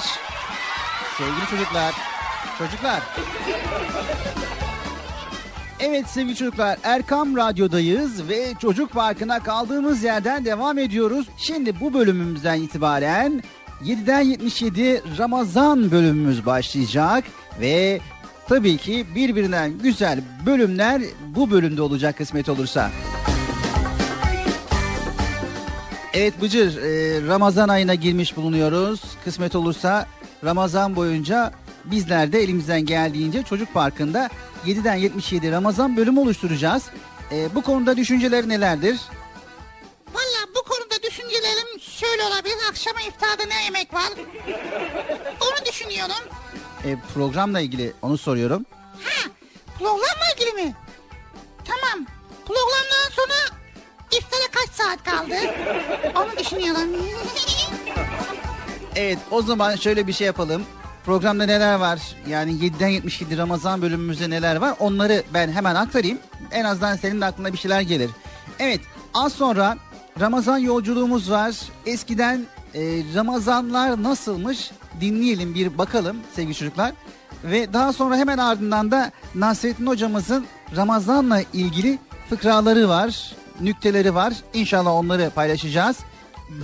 Sevgili çocuklar. Çocuklar. Evet sevgili çocuklar Erkam Radyo'dayız ve Çocuk Parkı'na kaldığımız yerden devam ediyoruz. Şimdi bu bölümümüzden itibaren 7'den 77 Ramazan bölümümüz başlayacak ve tabii ki birbirinden güzel bölümler bu bölümde olacak kısmet olursa. Evet Bıcır, e, Ramazan ayına girmiş bulunuyoruz. Kısmet olursa Ramazan boyunca bizler de elimizden geldiğince Çocuk Parkı'nda 7'den 77 Ramazan bölümü oluşturacağız. E, bu konuda düşünceler nelerdir? Valla bu konuda düşüncelerim şöyle olabilir. Akşama iftarda ne yemek var? Onu düşünüyorum. E, programla ilgili onu soruyorum. Ha, programla ilgili mi? Tamam. Programdan sonra iftara kaç saat kaldı? Onu düşünüyorum. Evet o zaman şöyle bir şey yapalım. Programda neler var? Yani 7'den 77 Ramazan bölümümüzde neler var? Onları ben hemen aktarayım. En azından senin de aklına bir şeyler gelir. Evet az sonra Ramazan yolculuğumuz var. Eskiden e, Ramazanlar nasılmış dinleyelim bir bakalım sevgili çocuklar. Ve daha sonra hemen ardından da Nasrettin hocamızın Ramazan'la ilgili fıkraları var, nükteleri var. İnşallah onları paylaşacağız.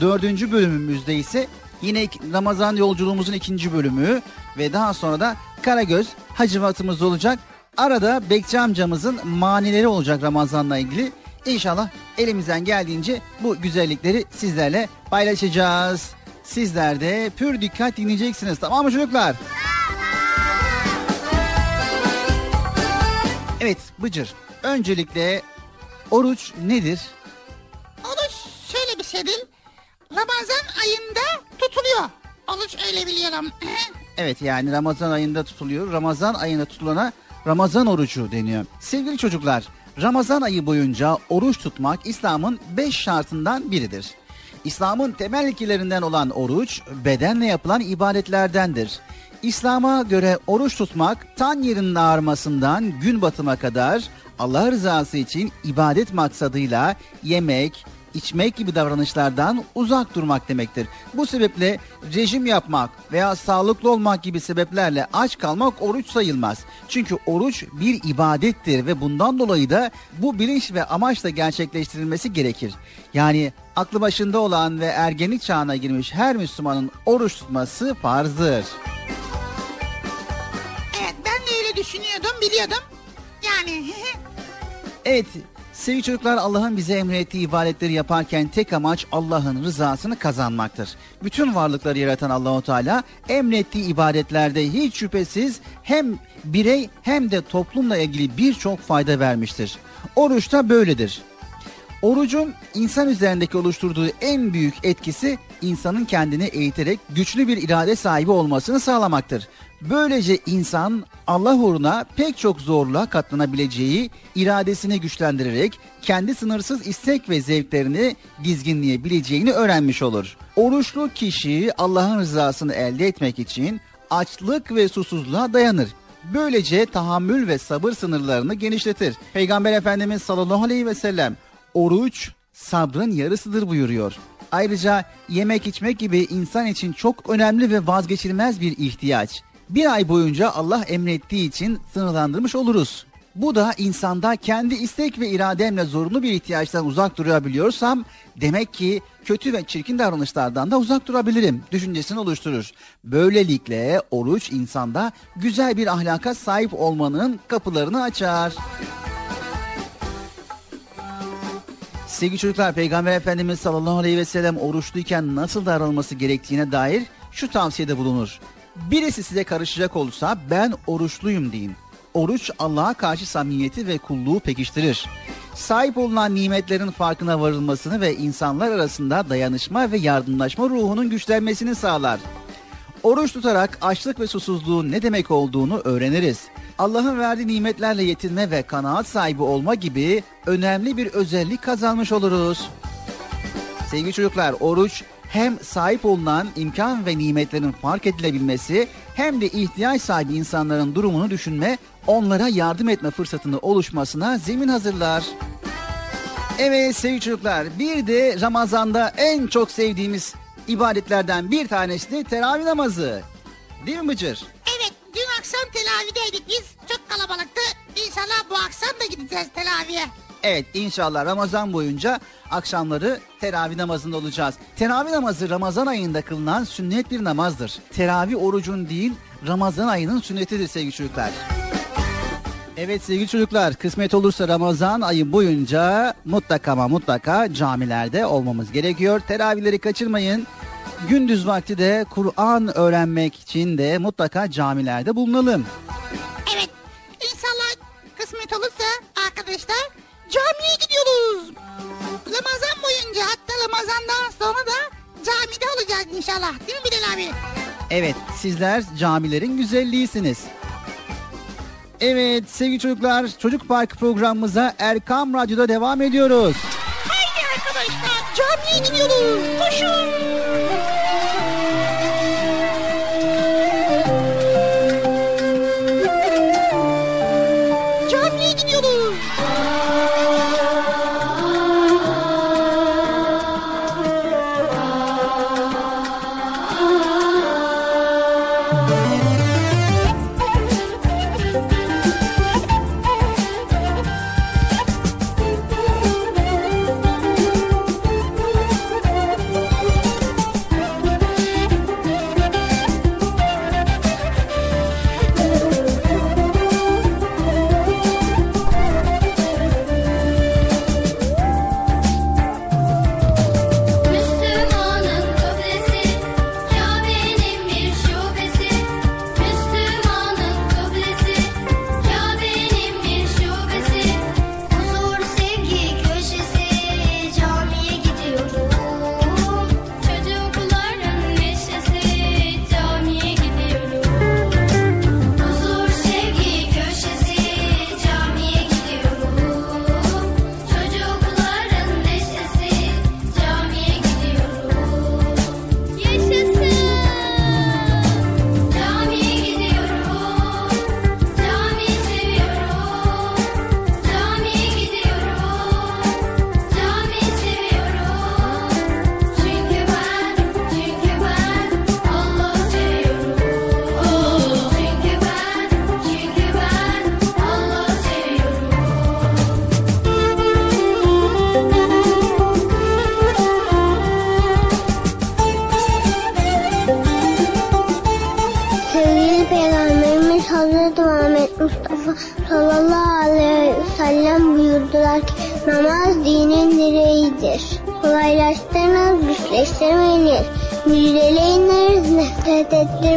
Dördüncü bölümümüzde ise yine Ramazan yolculuğumuzun ikinci bölümü ve daha sonra da Karagöz Hacivatımız olacak. Arada Bekçi amcamızın manileri olacak Ramazan'la ilgili. İnşallah elimizden geldiğince bu güzellikleri sizlerle paylaşacağız. Sizler de pür dikkat dinleyeceksiniz tamam mı çocuklar? Evet Bıcır öncelikle oruç nedir? Oruç şöyle bir şeydir. Ramazan ayında tutuluyor. Oruç öyle biliyorum. Evet yani Ramazan ayında tutuluyor. Ramazan ayında tutulana Ramazan orucu deniyor. Sevgili çocuklar, Ramazan ayı boyunca oruç tutmak İslam'ın beş şartından biridir. İslam'ın temel ilkelerinden olan oruç, bedenle yapılan ibadetlerdendir. İslam'a göre oruç tutmak tan yerinin ağarmasından gün batıma kadar Allah rızası için ibadet maksadıyla yemek, içmek gibi davranışlardan uzak durmak demektir. Bu sebeple rejim yapmak veya sağlıklı olmak gibi sebeplerle aç kalmak oruç sayılmaz. Çünkü oruç bir ibadettir ve bundan dolayı da bu bilinç ve amaçla gerçekleştirilmesi gerekir. Yani aklı başında olan ve ergenlik çağına girmiş her Müslümanın oruç tutması farzdır. Evet ben de öyle düşünüyordum biliyordum. Yani Evet sevgili çocuklar Allah'ın bize emrettiği ibadetleri yaparken tek amaç Allah'ın rızasını kazanmaktır. Bütün varlıkları yaratan Allahu Teala emrettiği ibadetlerde hiç şüphesiz hem birey hem de toplumla ilgili birçok fayda vermiştir. Oruç da böyledir. Orucun insan üzerindeki oluşturduğu en büyük etkisi insanın kendini eğiterek güçlü bir irade sahibi olmasını sağlamaktır. Böylece insan Allah uğruna pek çok zorluğa katlanabileceği iradesini güçlendirerek kendi sınırsız istek ve zevklerini dizginleyebileceğini öğrenmiş olur. Oruçlu kişi Allah'ın rızasını elde etmek için açlık ve susuzluğa dayanır. Böylece tahammül ve sabır sınırlarını genişletir. Peygamber Efendimiz sallallahu aleyhi ve sellem oruç sabrın yarısıdır buyuruyor. Ayrıca yemek içmek gibi insan için çok önemli ve vazgeçilmez bir ihtiyaç. Bir ay boyunca Allah emrettiği için sınırlandırmış oluruz. Bu da insanda kendi istek ve irademle zorunlu bir ihtiyaçtan uzak durabiliyorsam demek ki kötü ve çirkin davranışlardan da uzak durabilirim düşüncesini oluşturur. Böylelikle oruç insanda güzel bir ahlaka sahip olmanın kapılarını açar. Sevgili çocuklar Peygamber Efendimiz sallallahu aleyhi ve sellem oruçluyken nasıl davranılması gerektiğine dair şu tavsiyede bulunur. Birisi size karışacak olursa ben oruçluyum deyin. Oruç Allah'a karşı samimiyeti ve kulluğu pekiştirir. Sahip olunan nimetlerin farkına varılmasını ve insanlar arasında dayanışma ve yardımlaşma ruhunun güçlenmesini sağlar. Oruç tutarak açlık ve susuzluğun ne demek olduğunu öğreniriz. Allah'ın verdiği nimetlerle yetinme ve kanaat sahibi olma gibi önemli bir özellik kazanmış oluruz. Sevgili çocuklar, oruç hem sahip olunan imkan ve nimetlerin fark edilebilmesi hem de ihtiyaç sahibi insanların durumunu düşünme, onlara yardım etme fırsatını oluşmasına zemin hazırlar. Evet sevgili çocuklar, bir de Ramazan'da en çok sevdiğimiz ibadetlerden bir tanesi de teravih namazı. Değil mi Bıcır? Evet dün akşam telavideydik biz. Çok kalabalıktı. İnşallah bu akşam da gideceğiz telaviye. Evet inşallah Ramazan boyunca akşamları teravih namazında olacağız. Teravih namazı Ramazan ayında kılınan sünnet bir namazdır. Teravih orucun değil Ramazan ayının sünnetidir sevgili çocuklar. Evet sevgili çocuklar kısmet olursa Ramazan ayı boyunca mutlaka ama mutlaka camilerde olmamız gerekiyor. Teravihleri kaçırmayın. Gündüz vakti de Kur'an öğrenmek için de mutlaka camilerde bulunalım. Evet inşallah kısmet olursa arkadaşlar camiye gidiyoruz. Ramazan boyunca hatta Ramazan'dan sonra da camide olacağız inşallah. Değil mi Bilal abi? Evet sizler camilerin güzelliğisiniz. Evet sevgili çocuklar Çocuk Parkı programımıza Erkam Radyo'da devam ediyoruz. Haydi arkadaşlar camiye gidiyoruz. Koşun.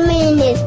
minutes.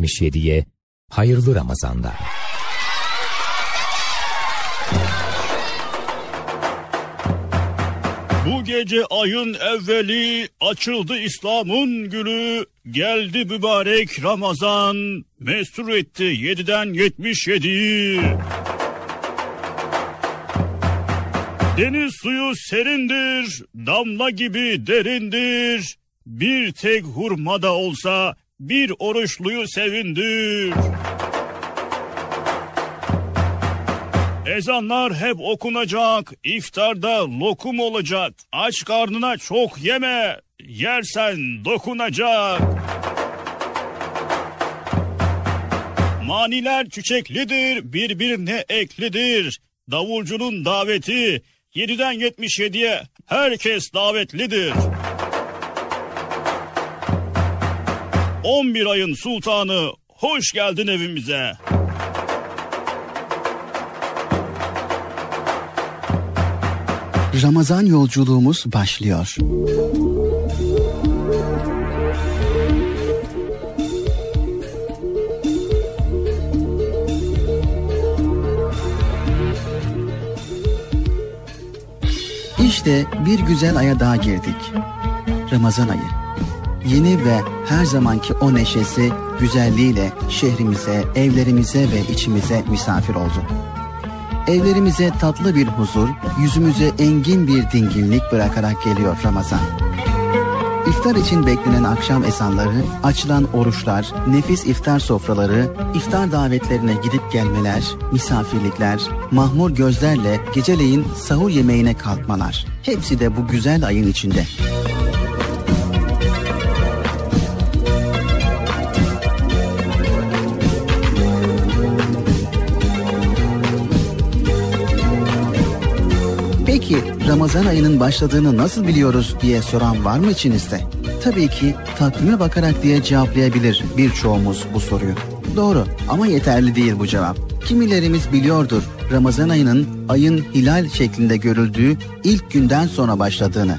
77'ye hayırlı Ramazanlar. Bu gece ayın evveli açıldı İslam'ın gülü. Geldi mübarek Ramazan. Mestur etti 7'den 77. Deniz suyu serindir, damla gibi derindir. Bir tek hurmada olsa bir oruçluyu sevindir. Ezanlar hep okunacak, iftarda lokum olacak. Aç karnına çok yeme, yersen dokunacak. Maniler çiçeklidir, birbirine eklidir. Davulcunun daveti 7'den 77'ye herkes davetlidir. 11 ayın sultanı hoş geldin evimize. Ramazan yolculuğumuz başlıyor. İşte bir güzel aya daha girdik. Ramazan ayı. Yeni ve her zamanki o neşesi, güzelliğiyle şehrimize, evlerimize ve içimize misafir oldu. Evlerimize tatlı bir huzur, yüzümüze engin bir dinginlik bırakarak geliyor Ramazan. İftar için beklenen akşam ezanları, açılan oruçlar, nefis iftar sofraları, iftar davetlerine gidip gelmeler, misafirlikler, mahmur gözlerle geceleyin sahur yemeğine kalkmalar. Hepsi de bu güzel ayın içinde. Ramazan ayının başladığını nasıl biliyoruz diye soran var mı içinizde? Tabii ki takvime bakarak diye cevaplayabilir birçoğumuz bu soruyu. Doğru ama yeterli değil bu cevap. Kimilerimiz biliyordur Ramazan ayının ayın hilal şeklinde görüldüğü ilk günden sonra başladığını.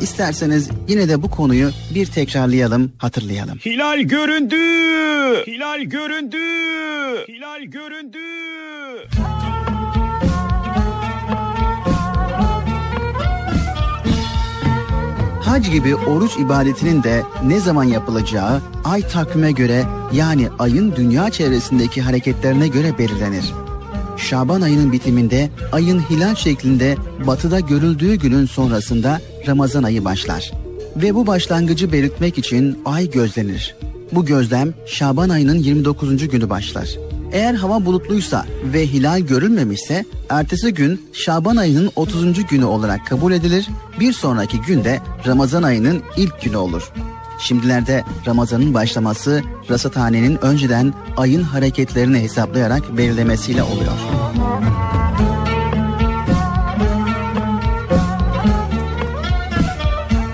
İsterseniz yine de bu konuyu bir tekrarlayalım, hatırlayalım. Hilal göründü. Hilal göründü. Hilal göründü. Hac gibi oruç ibadetinin de ne zaman yapılacağı ay takvime göre yani ayın dünya çevresindeki hareketlerine göre belirlenir. Şaban ayının bitiminde ayın hilal şeklinde batıda görüldüğü günün sonrasında Ramazan ayı başlar. Ve bu başlangıcı belirtmek için ay gözlenir. Bu gözlem Şaban ayının 29. günü başlar. Eğer hava bulutluysa ve hilal görülmemişse ertesi gün Şaban ayının 30. günü olarak kabul edilir. Bir sonraki gün de Ramazan ayının ilk günü olur. Şimdilerde Ramazan'ın başlaması rasathanenin önceden ayın hareketlerini hesaplayarak belirlemesiyle oluyor.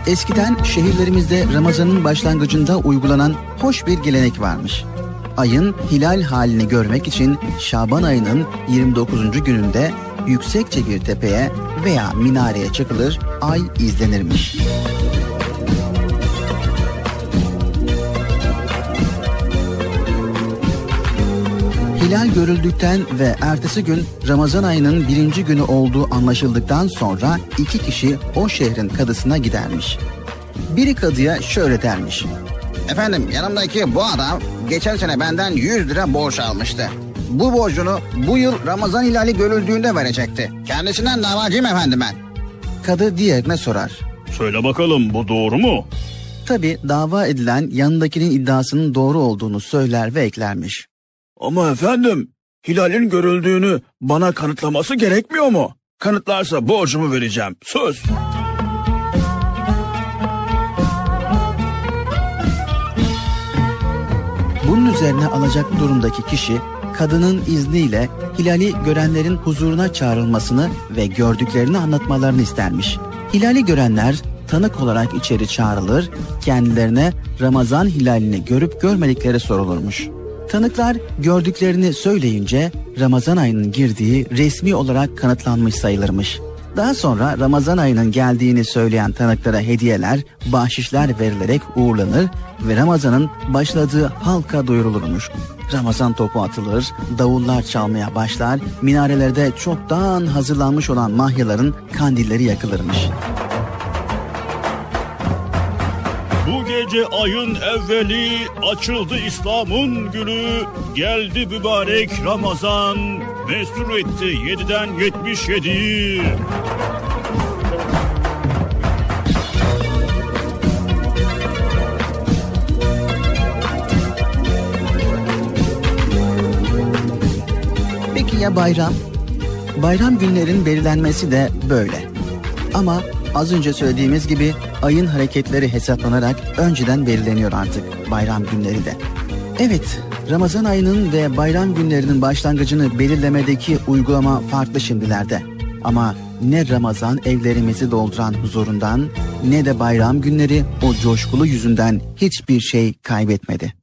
Eskiden şehirlerimizde Ramazan'ın başlangıcında uygulanan hoş bir gelenek varmış. Ayın hilal halini görmek için Şaban ayının 29. gününde yüksekçe bir tepeye veya minareye çıkılır, ay izlenirmiş. Hilal görüldükten ve ertesi gün Ramazan ayının birinci günü olduğu anlaşıldıktan sonra iki kişi o şehrin kadısına gidermiş. Biri kadıya şöyle dermiş. Efendim yanımdaki bu adam geçen sene benden 100 lira borç almıştı. Bu borcunu bu yıl Ramazan hilali görüldüğünde verecekti. Kendisinden davacıyım efendim ben. Kadı diğerine sorar. Söyle bakalım bu doğru mu? Tabi dava edilen yanındakinin iddiasının doğru olduğunu söyler ve eklermiş. Ama efendim hilalin görüldüğünü bana kanıtlaması gerekmiyor mu? Kanıtlarsa borcumu vereceğim. Söz. Bunun üzerine alacaklı durumdaki kişi kadının izniyle hilali görenlerin huzuruna çağrılmasını ve gördüklerini anlatmalarını istermiş. Hilali görenler tanık olarak içeri çağrılır, kendilerine Ramazan hilalini görüp görmedikleri sorulurmuş. Tanıklar gördüklerini söyleyince Ramazan ayının girdiği resmi olarak kanıtlanmış sayılırmış. Daha sonra Ramazan ayının geldiğini söyleyen tanıklara hediyeler, bahşişler verilerek uğurlanır ve Ramazan'ın başladığı halka duyurulurmuş. Ramazan topu atılır, davullar çalmaya başlar, minarelerde çoktan hazırlanmış olan mahyaların kandilleri yakılırmış. Bu gece ayın evveli açıldı İslam'ın gülü. Geldi mübarek Ramazan. Mestur etti 7'den 77. Peki ya bayram? Bayram günlerin belirlenmesi de böyle. Ama az önce söylediğimiz gibi ayın hareketleri hesaplanarak önceden belirleniyor artık bayram günleri de. Evet, Ramazan ayının ve bayram günlerinin başlangıcını belirlemedeki uygulama farklı şimdilerde. Ama ne Ramazan evlerimizi dolduran huzurundan ne de bayram günleri o coşkulu yüzünden hiçbir şey kaybetmedi.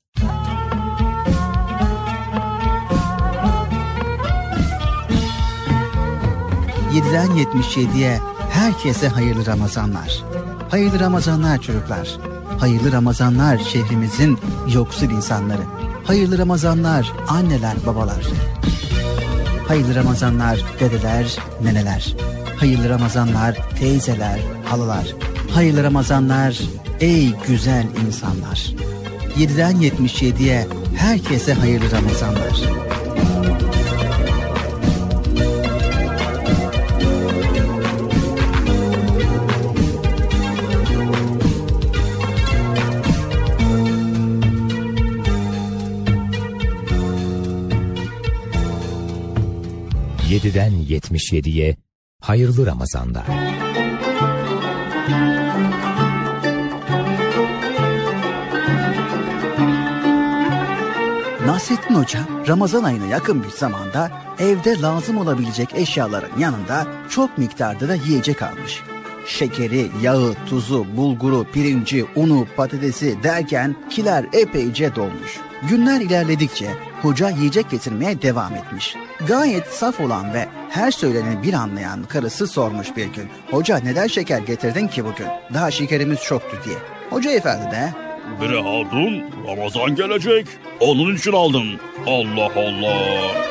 ...7'den 77'ye herkese hayırlı Ramazanlar. Hayırlı Ramazanlar çocuklar. Hayırlı Ramazanlar şehrimizin yoksul insanları. Hayırlı Ramazanlar anneler babalar. Hayırlı Ramazanlar dedeler neneler. Hayırlı Ramazanlar teyzeler halalar. Hayırlı Ramazanlar ey güzel insanlar. 7'den 77'ye herkese hayırlı Ramazanlar. Yediden 77'ye hayırlı Ramazanlar. Nasrettin Hoca Ramazan ayına yakın bir zamanda evde lazım olabilecek eşyaların yanında çok miktarda da yiyecek almış. Şekeri, yağı, tuzu, bulguru, pirinci, unu, patatesi derken kiler epeyce dolmuş. Günler ilerledikçe hoca yiyecek getirmeye devam etmiş. Gayet saf olan ve her söyleneni bir anlayan karısı sormuş bir gün. Hoca neden şeker getirdin ki bugün? Daha şekerimiz çoktu diye. Hoca efendi de Bre hatun Ramazan gelecek. Onun için aldım. Allah Allah.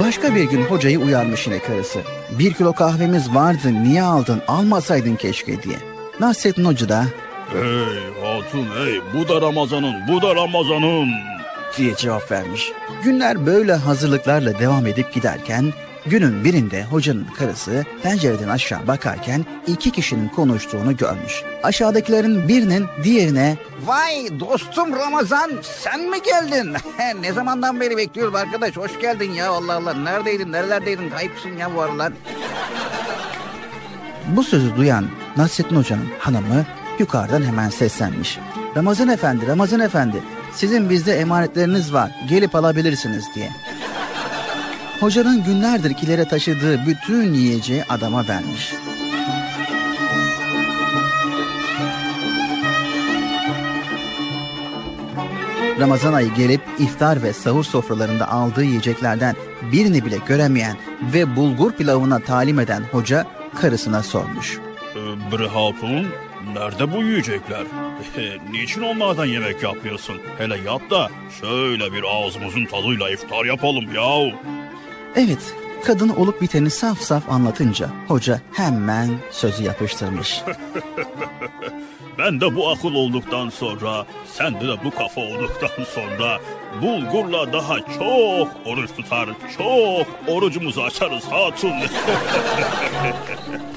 Başka bir gün hocayı uyarmış yine karısı. Bir kilo kahvemiz vardı niye aldın almasaydın keşke diye. Nasrettin Hoca da Hey hatun hey bu da Ramazan'ın bu da Ramazan'ın. diye cevap vermiş. Günler böyle hazırlıklarla devam edip giderken günün birinde hocanın karısı pencereden aşağı bakarken iki kişinin konuştuğunu görmüş. Aşağıdakilerin birinin diğerine Vay dostum Ramazan sen mi geldin? ne zamandan beri bekliyoruz arkadaş hoş geldin ya Allah Allah. Neredeydin nerelerdeydin kayıpsın ya bu aralar. Bu sözü duyan Nasrettin Hoca'nın hanımı yukarıdan hemen seslenmiş. Ramazan Efendi, Ramazan Efendi sizin bizde emanetleriniz var gelip alabilirsiniz diye. Hocanın günlerdir kilere taşıdığı bütün yiyeceği adama vermiş. Ramazan ayı gelip iftar ve sahur sofralarında aldığı yiyeceklerden birini bile göremeyen ve bulgur pilavına talim eden hoca karısına sormuş. Ee, Bre hatun nerede bu yiyecekler? Niçin onlardan yemek yapmıyorsun? Hele yap da şöyle bir ağzımızın tadıyla iftar yapalım yahu. Evet, kadın olup biteni saf saf anlatınca hoca hemen sözü yapıştırmış. Ben de bu akıl olduktan sonra, sende de bu kafa olduktan sonra bulgurla daha çok oruç tutar, çok orucumuzu açarız hatun.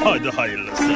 Hadi hayırlısı.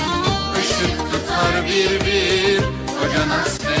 bir bir Hoca Nasreddin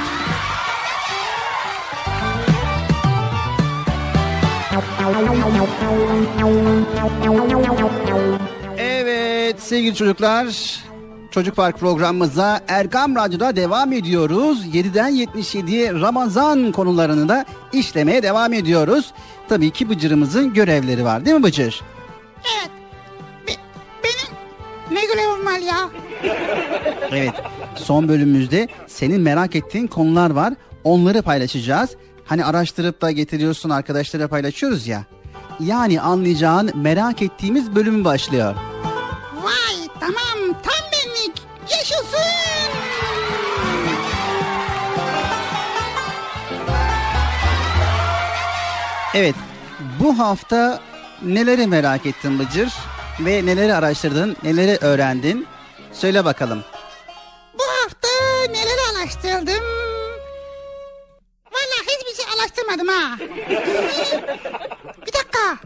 Evet sevgili çocuklar Çocuk Park programımıza Erkam Radyo'da devam ediyoruz. 7'den 77'ye Ramazan konularını da işlemeye devam ediyoruz. Tabii ki Bıcır'ımızın görevleri var değil mi Bıcır? Evet. Be- benim ne görevim var ya? Evet son bölümümüzde senin merak ettiğin konular var. Onları paylaşacağız. Hani araştırıp da getiriyorsun arkadaşlara paylaşıyoruz ya. Yani anlayacağın merak ettiğimiz bölüm başlıyor. Vay tamam tam benlik. Yaşasın. Evet bu hafta neleri merak ettin Bıcır? Ve neleri araştırdın, neleri öğrendin? Söyle bakalım. Bu hafta neler araştırdım? Araştırmadım ha. bir dakika.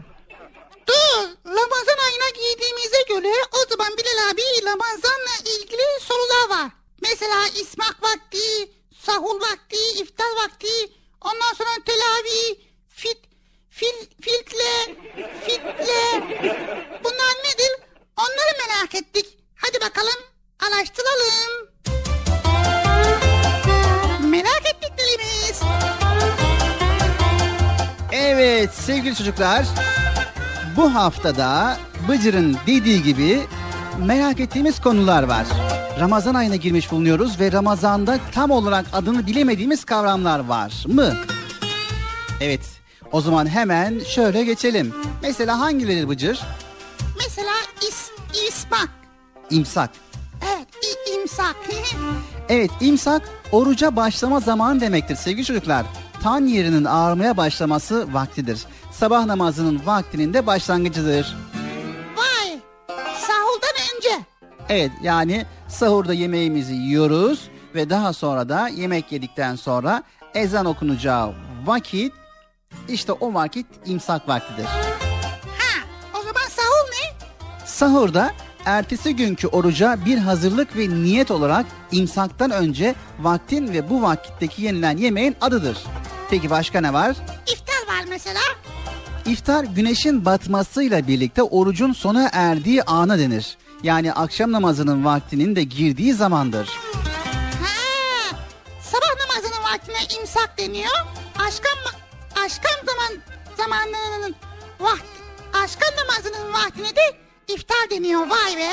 Dur, Ramazan ayına girdiğimize göre o zaman Bilal abi Ramazan'la ilgili sorular var. Mesela ismak vakti, sahur vakti, iftar vakti, ondan sonra telavih, fit, fil, filtle, fitle. Bunlar nedir? Onları merak ettik. Hadi bakalım araştıralım. Merak ettiklerimiz. Evet sevgili çocuklar. Bu haftada Bıcır'ın dediği gibi merak ettiğimiz konular var. Ramazan ayına girmiş bulunuyoruz ve Ramazan'da tam olarak adını bilemediğimiz kavramlar var mı? Evet. O zaman hemen şöyle geçelim. Mesela hangileri Bıcır? Mesela is, ismak. İmsak. Evet, imsak. Evet imsak oruca başlama zamanı demektir sevgili çocuklar. Tan yerinin ağarmaya başlaması vaktidir. Sabah namazının vaktinin de başlangıcıdır. Vay. Sahurdan önce. Evet yani sahurda yemeğimizi yiyoruz ve daha sonra da yemek yedikten sonra ezan okunacağı vakit işte o vakit imsak vaktidir. Ha o zaman sahur ne? Sahurda ertesi günkü oruca bir hazırlık ve niyet olarak imsaktan önce vaktin ve bu vakitteki yenilen yemeğin adıdır. Peki başka ne var? İftar var mesela. İftar güneşin batmasıyla birlikte orucun sona erdiği ana denir. Yani akşam namazının vaktinin de girdiği zamandır. Ha. Sabah namazının vaktine imsak deniyor. Aşkam aşkam zaman zamanlarının vakti aşkam namazının vaktine de iftar deniyor. Vay be.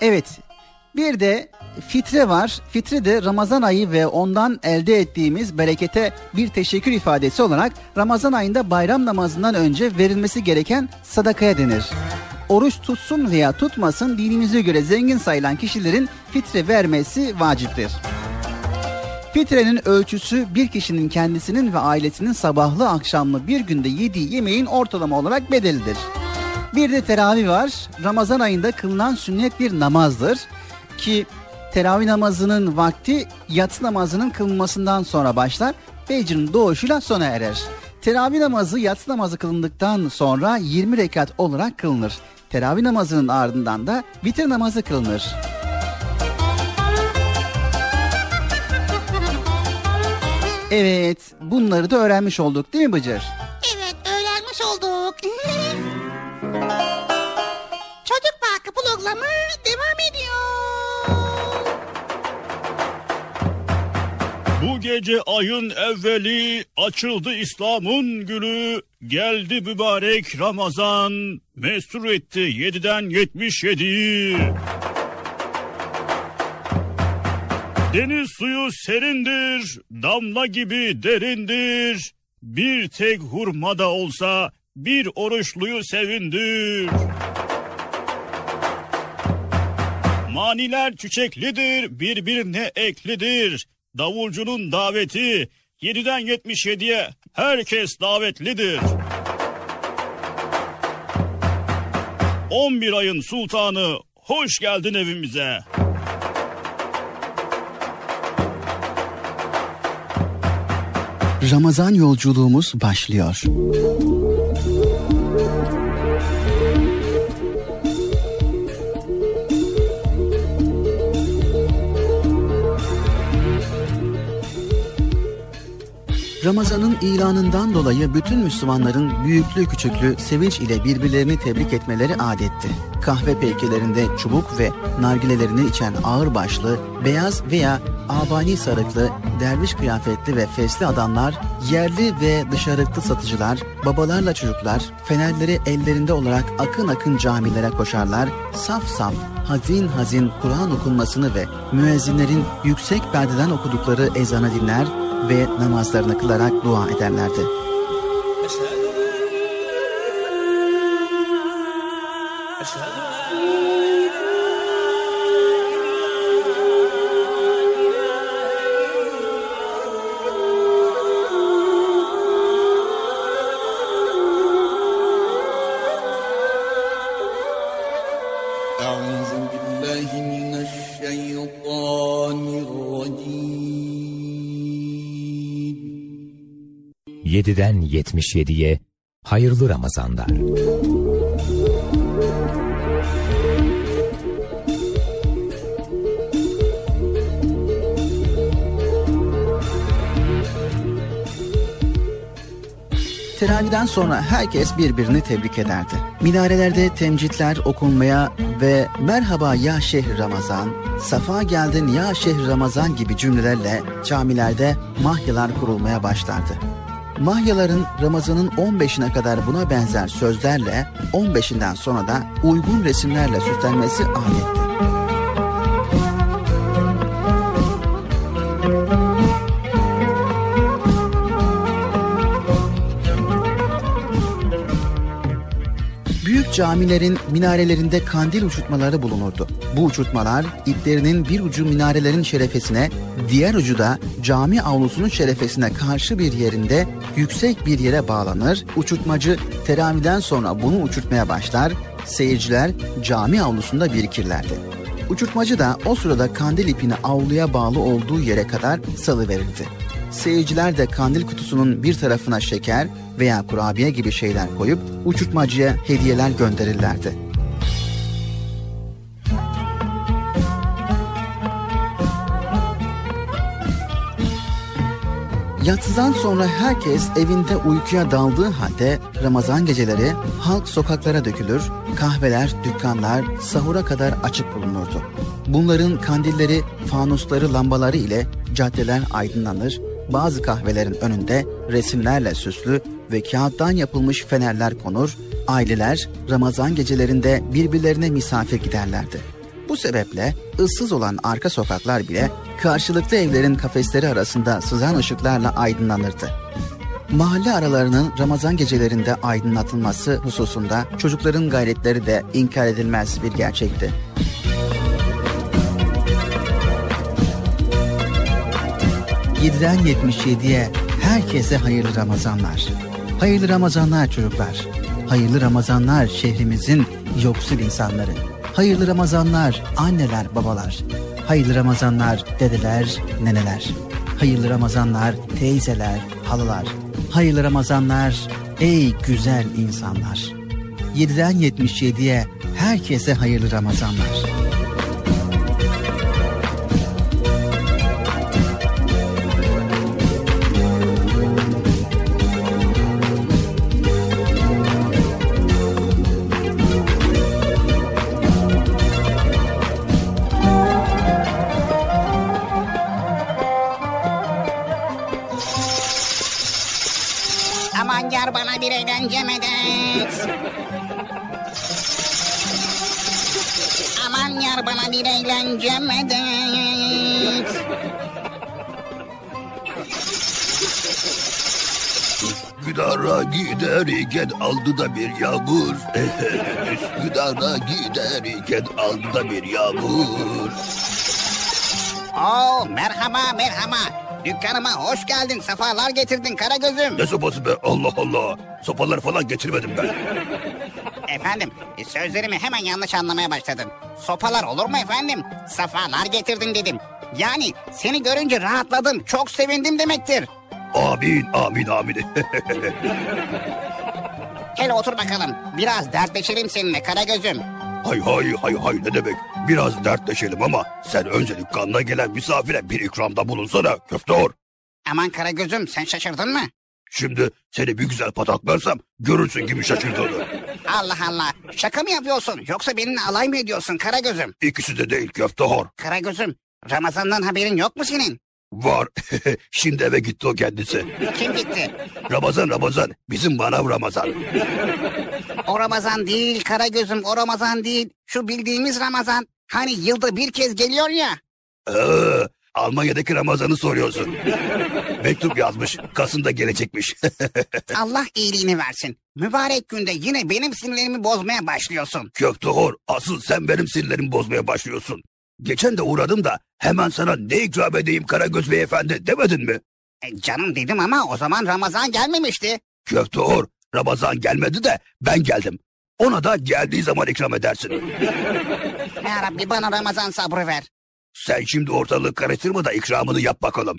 Evet bir de fitre var. Fitre de Ramazan ayı ve ondan elde ettiğimiz berekete bir teşekkür ifadesi olarak Ramazan ayında bayram namazından önce verilmesi gereken sadakaya denir. Oruç tutsun veya tutmasın dinimize göre zengin sayılan kişilerin fitre vermesi vaciptir. Fitrenin ölçüsü bir kişinin kendisinin ve ailesinin sabahlı akşamlı bir günde yediği yemeğin ortalama olarak bedelidir. Bir de teravih var. Ramazan ayında kılınan sünnet bir namazdır ki teravih namazının vakti yatsı namazının kılınmasından sonra başlar. Fecrin doğuşuyla sona erer. Teravih namazı yatsı namazı kılındıktan sonra 20 rekat olarak kılınır. Teravih namazının ardından da vitir namazı kılınır. Evet, bunları da öğrenmiş olduk değil mi Bıcır? Evet öğrenmiş olduk. Çocuk Parkı programı devam ediyor. Bu gece ayın evveli açıldı İslam'ın gülü. Geldi mübarek Ramazan. Mesur etti 7'den 77. Deniz suyu serindir, damla gibi derindir. Bir tek hurmada olsa bir oruçluyu sevindir. Maniler çiçeklidir, birbirine eklidir. Davulcunun daveti 7'den 77'ye herkes davetlidir. 11 ayın sultanı hoş geldin evimize. Ramazan yolculuğumuz başlıyor. Ramazan'ın ilanından dolayı bütün Müslümanların büyüklü küçüklü sevinç ile birbirlerini tebrik etmeleri adetti. Kahve peykelerinde çubuk ve nargilelerini içen ağır başlı, beyaz veya abani sarıklı, derviş kıyafetli ve fesli adamlar, yerli ve dışarıklı satıcılar, babalarla çocuklar, fenerleri ellerinde olarak akın akın camilere koşarlar, saf saf, hazin hazin Kur'an okunmasını ve müezzinlerin yüksek perdeden okudukları ezanı dinler ve namazlarını kılarak dua ederlerdi. 7'den 77'ye hayırlı Ramazanlar. Teravihden sonra herkes birbirini tebrik ederdi. Minarelerde temcitler okunmaya ve merhaba ya şehir Ramazan, safa geldin ya şehir Ramazan gibi cümlelerle camilerde mahyalar kurulmaya başlardı. Mahyaların Ramazan'ın 15'ine kadar buna benzer sözlerle 15'inden sonra da uygun resimlerle süslenmesi adetti. Camilerin minarelerinde kandil uçurtmaları bulunurdu. Bu uçurtmalar iplerinin bir ucu minarelerin şerefesine, diğer ucu da cami avlusunun şerefesine karşı bir yerinde yüksek bir yere bağlanır. Uçurtmacı teraviden sonra bunu uçurtmaya başlar, seyirciler cami avlusunda birikirlerdi. Uçurtmacı da o sırada kandil ipini avluya bağlı olduğu yere kadar salıverirdi. Seyirciler de kandil kutusunun bir tarafına şeker veya kurabiye gibi şeyler koyup uçurtmacıya hediyeler gönderirlerdi. Yatsıdan sonra herkes evinde uykuya daldığı halde Ramazan geceleri halk sokaklara dökülür, kahveler, dükkanlar sahura kadar açık bulunurdu. Bunların kandilleri, fanusları, lambaları ile caddeler aydınlanır, bazı kahvelerin önünde resimlerle süslü ve kağıttan yapılmış fenerler konur, aileler Ramazan gecelerinde birbirlerine misafir giderlerdi. Bu sebeple ıssız olan arka sokaklar bile karşılıklı evlerin kafesleri arasında sızan ışıklarla aydınlanırdı. Mahalle aralarının Ramazan gecelerinde aydınlatılması hususunda çocukların gayretleri de inkar edilmez bir gerçekti. ...7'den 77'ye herkese hayırlı Ramazanlar. Hayırlı Ramazanlar çocuklar. Hayırlı Ramazanlar şehrimizin yoksul insanları. Hayırlı Ramazanlar anneler babalar. Hayırlı Ramazanlar dedeler neneler. Hayırlı Ramazanlar teyzeler halalar. Hayırlı Ramazanlar ey güzel insanlar. 7'den 77'ye herkese hayırlı Ramazanlar. Medet. Aman yar bana bir eğlence medet. Üsküdar'a giderken aldı da bir yağmur. Üsküdar'a giderken aldı da bir yağmur. Oo merhaba merhaba. Dükkanıma hoş geldin. Sefalar getirdin Karagöz'üm. Ne sopası be Allah Allah. Sopalar falan getirmedim ben. Efendim sözlerimi hemen yanlış anlamaya başladın. Sopalar olur mu efendim? Sefalar getirdin dedim. Yani seni görünce rahatladım. Çok sevindim demektir. Amin amin amin. Gel otur bakalım. Biraz dertleşelim seninle Karagöz'üm. Hay hay hay hay ne demek. Biraz dertleşelim ama sen önce dükkanına gelen misafire bir ikramda bulunsana köfteor. Aman Karagöz'üm sen şaşırdın mı? Şimdi seni bir güzel pataklarsam görürsün gibi şaşırdığını. Allah Allah. Şaka mı yapıyorsun? Yoksa benimle alay mı ediyorsun Karagöz'üm? İkisi de değil köftehor. Karagöz'üm Ramazan'dan haberin yok mu senin? Var. Şimdi eve gitti o kendisi. Kim gitti? Ramazan Ramazan. Bizim manav Ramazan. O Ramazan değil Karagöz'üm o Ramazan değil. Şu bildiğimiz Ramazan. Hani yılda bir kez geliyor ya. Ee, Almanya'daki Ramazan'ı soruyorsun. Mektup yazmış. Kasım'da gelecekmiş. Allah iyiliğini versin. Mübarek günde yine benim sinirlerimi bozmaya başlıyorsun. Köftehor asıl sen benim sinirlerimi bozmaya başlıyorsun. Geçen de uğradım da hemen sana ne ikram edeyim Karagöz Beyefendi demedin mi? E, canım dedim ama o zaman Ramazan gelmemişti. Köftehor Ramazan gelmedi de ben geldim. Ona da geldiği zaman ikram edersin. Ya Rabbi bana Ramazan sabrı ver. Sen şimdi ortalığı karıştırma da ikramını yap bakalım.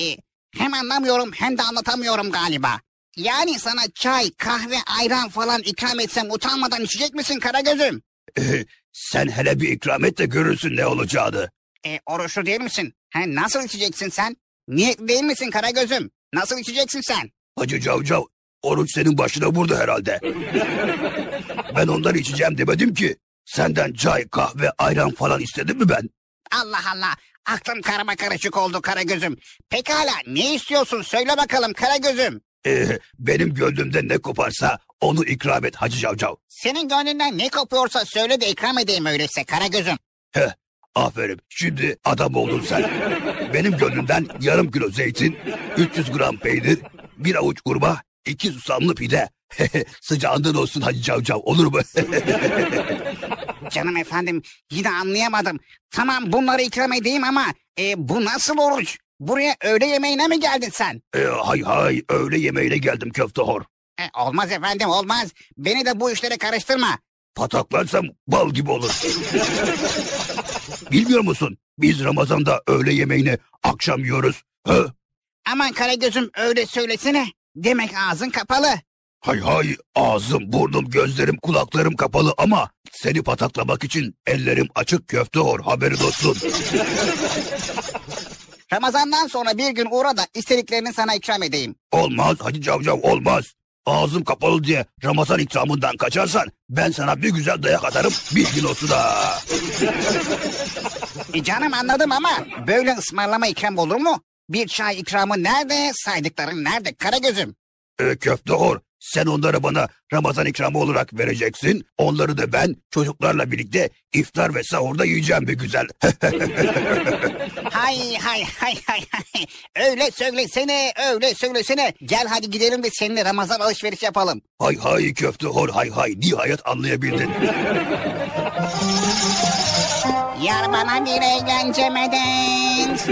E, hem anlamıyorum hem de anlatamıyorum galiba. Yani sana çay, kahve, ayran falan ikram etsem utanmadan içecek misin Karagöz'üm? Sen hele bir ikram et de görürsün ne olacağını. E, oruçlu değil misin? He, nasıl içeceksin sen? Niyetli değil misin Karagöz'üm? Nasıl içeceksin sen? Hacı Cavcav, oruç senin başına vurdu herhalde. ben onları içeceğim demedim ki. Senden çay, kahve, ayran falan istedim mi ben? Allah Allah. Aklım karma karışık oldu Karagöz'üm. Pekala ne istiyorsun söyle bakalım Karagöz'üm. Ee, benim gönlümde ne koparsa onu ikram et Hacı Cavcav. Senin gönlünden ne kopuyorsa söyle de ikram edeyim öyleyse Karagöz'üm. Heh, aferin. Şimdi adam oldun sen. Benim gönlümden yarım kilo zeytin, 300 gram peynir, bir avuç kurma, iki susamlı pide, Sıcağından olsun Hacı Cavcav olur mu? Canım efendim yine anlayamadım. Tamam bunları ikram edeyim ama e, bu nasıl oruç? Buraya öğle yemeğine mi geldin sen? E, hay hay öğle yemeğine geldim köfte hor. E, olmaz efendim olmaz. Beni de bu işlere karıştırma. Pataklarsam bal gibi olur. Bilmiyor musun? Biz Ramazan'da öğle yemeğini akşam yiyoruz. Ha? Aman Karagöz'üm öyle söylesene. Demek ağzın kapalı. Hay hay ağzım, burnum, gözlerim, kulaklarım kapalı ama seni pataklamak için ellerim açık köfte hor haberin olsun. Ramazandan sonra bir gün uğra da istediklerini sana ikram edeyim. olmaz Hacı Cavcav olmaz. Ağzım kapalı diye Ramazan ikramından kaçarsan ben sana bir güzel dayak atarım bilgin olsun ha. E canım anladım ama böyle ısmarlama ikram olur mu? Bir çay ikramı nerede, saydıkların nerede Karagöz'üm? E, köfte hor sen onları bana Ramazan ikramı olarak vereceksin. Onları da ben çocuklarla birlikte iftar ve sahurda yiyeceğim bir güzel. Hay hay hay hay hay. Öyle söylesene, öyle söylesene. Gel hadi gidelim de seninle Ramazan alışveriş yapalım. hay hay köfte hor hay hay nihayet anlayabildin. Yar bana bir eğlence medet.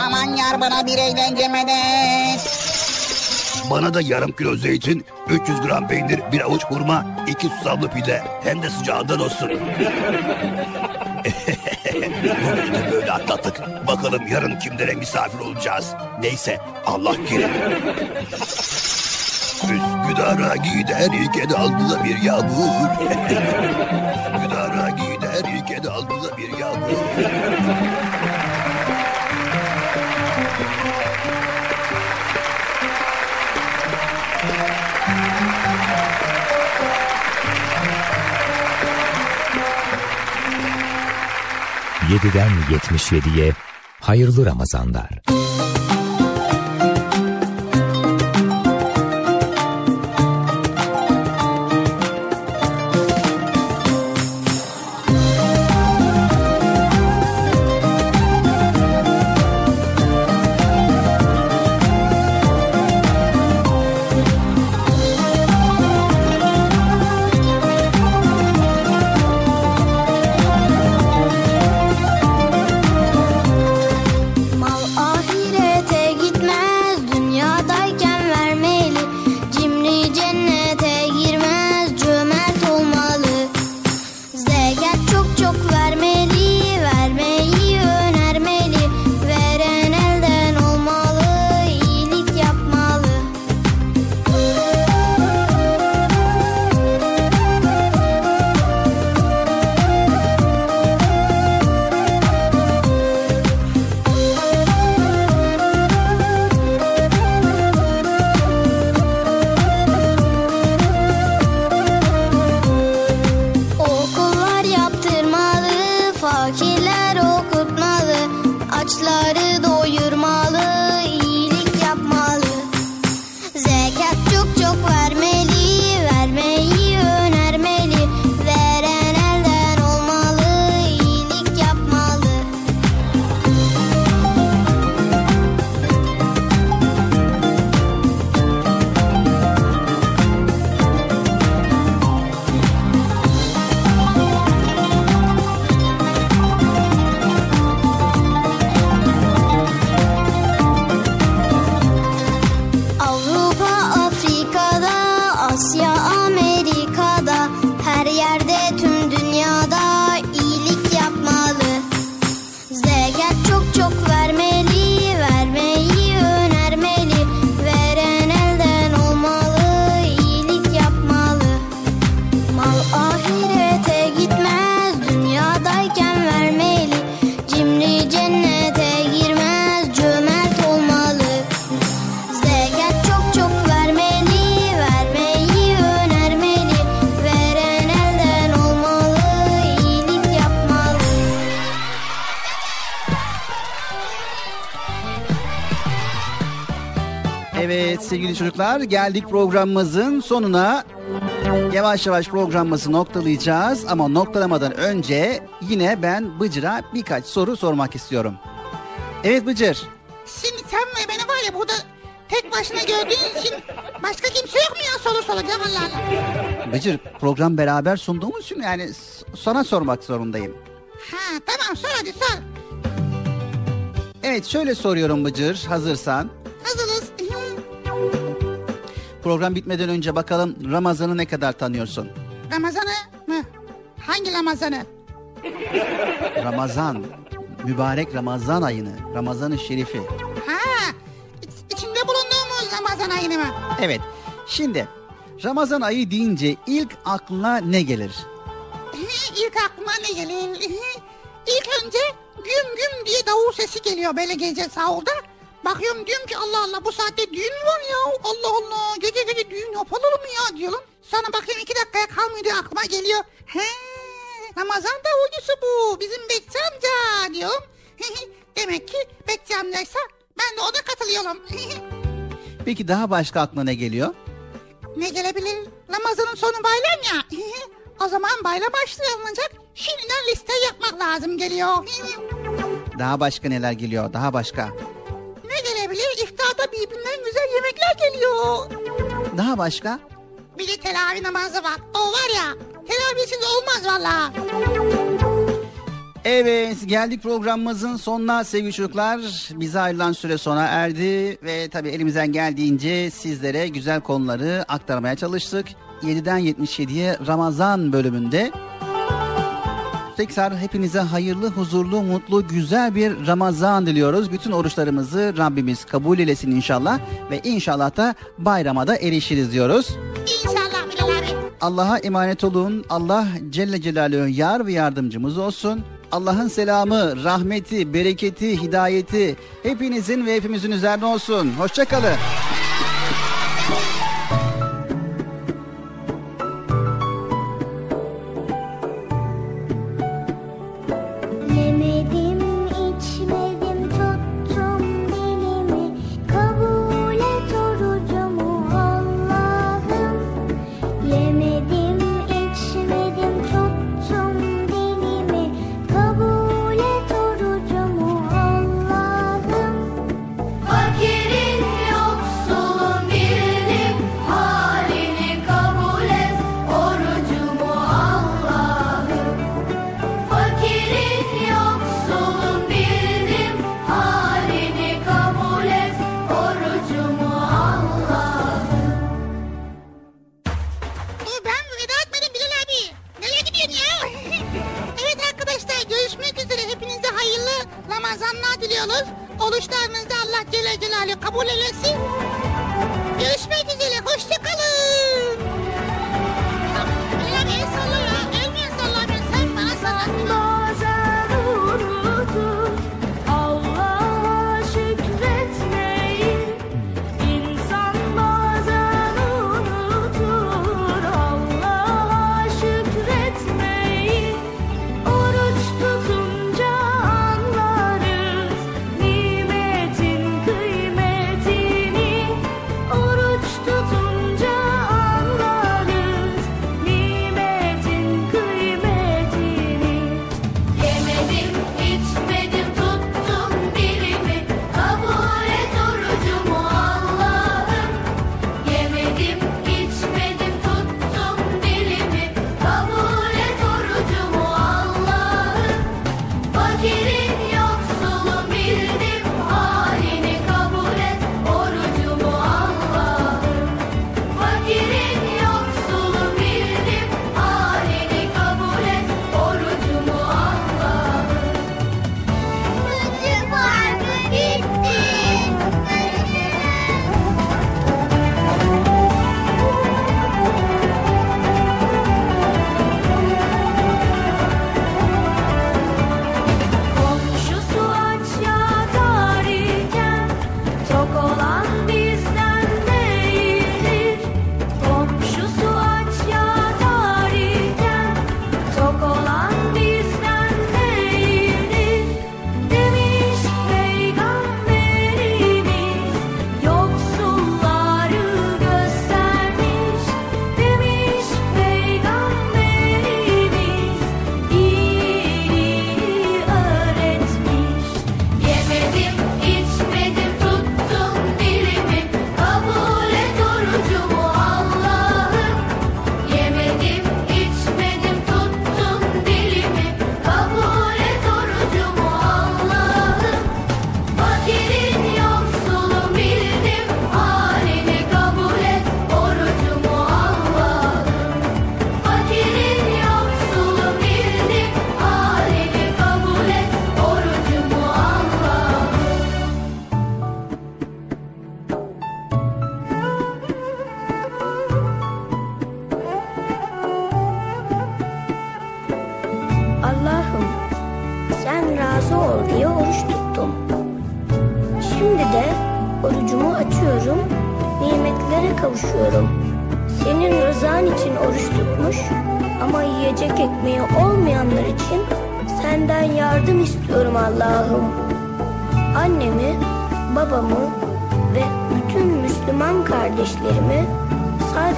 Aman yar bana bir eğlence medet. Bana da yarım kilo zeytin, 300 gram peynir, bir avuç hurma, iki susamlı pide. Hem de sıcağından olsun. Bugünü böyle atlattık. Bakalım yarın kimlere misafir olacağız. Neyse Allah kerim. Üsküdar'a giderken aldı da bir yağmur. Üsküdar'a giderken aldı da bir yağmur. Yediden 77'ye hayırlı Ramazanlar. Çocuklar geldik programımızın sonuna. Yavaş yavaş programımızı noktalayacağız ama noktalamadan önce yine ben Bıcır'a birkaç soru sormak istiyorum. Evet Bıcır. Seni sen ve beni var ya burada tek başına gördüğün için başka kimse yok mu ya soru soracağım Allah Allah. Bıcır program beraber sunduğumuz için yani sana sormak zorundayım. Ha tamam sor hadi sor. Evet şöyle soruyorum Bıcır hazırsan. Program bitmeden önce bakalım Ramazan'ı ne kadar tanıyorsun? Ramazan'ı mı? Hangi Ramazan'ı? Ramazan, mübarek Ramazan ayını, Ramazan-ı Şerifi. Ha iç- içinde bulunduğumuz Ramazan ayını mı? Evet, şimdi Ramazan ayı deyince ilk aklına ne gelir? İlk aklıma ne gelir? İlk önce güm güm diye davul sesi geliyor böyle gece sahurda. Bakıyorum diyorum ki Allah Allah bu saatte düğün mü var ya? Allah Allah gece gece düğün yapılır mı ya diyorum. Sonra bakıyorum iki dakikaya kalmıyor diye aklıma geliyor. He Ramazan davulcusu bu bizim Bekçi amca diyorum. Demek ki Bekçi amcaysa ben de ona katılıyorum. Peki daha başka aklına ne geliyor? ne gelebilir? Ramazanın sonu bayram ya. o zaman bayram başlanacak. Şimdiden liste yapmak lazım geliyor. Daha başka neler geliyor? Daha başka. Gelebilir? İftarda birbirinden güzel yemekler geliyor. Daha başka? Bir de teravih namazı var. O var ya teravihsiz olmaz valla. Evet geldik programımızın sonuna sevgili çocuklar. Bize ayrılan süre sona erdi ve tabii elimizden geldiğince sizlere güzel konuları aktarmaya çalıştık. 7'den 77'ye Ramazan bölümünde. Tekrar hepinize hayırlı, huzurlu, mutlu, güzel bir Ramazan diliyoruz. Bütün oruçlarımızı Rabbimiz kabul eylesin inşallah ve inşallah da bayrama da erişiriz diyoruz. İnşallah Bilal abi. Allah'a emanet olun. Allah Celle Celaluhu yar ve yardımcımız olsun. Allah'ın selamı, rahmeti, bereketi, hidayeti hepinizin ve hepimizin üzerine olsun. Hoşçakalın.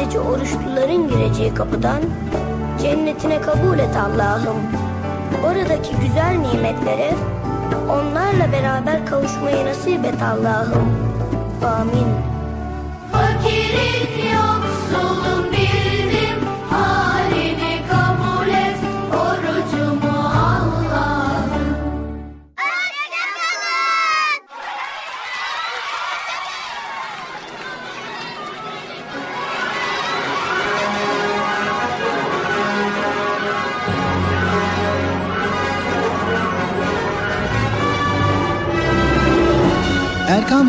Sadece oruçluların gireceği kapıdan cennetine kabul et Allah'ım. Oradaki güzel nimetlere onlarla beraber kavuşmayı nasip et Allah'ım. Amin.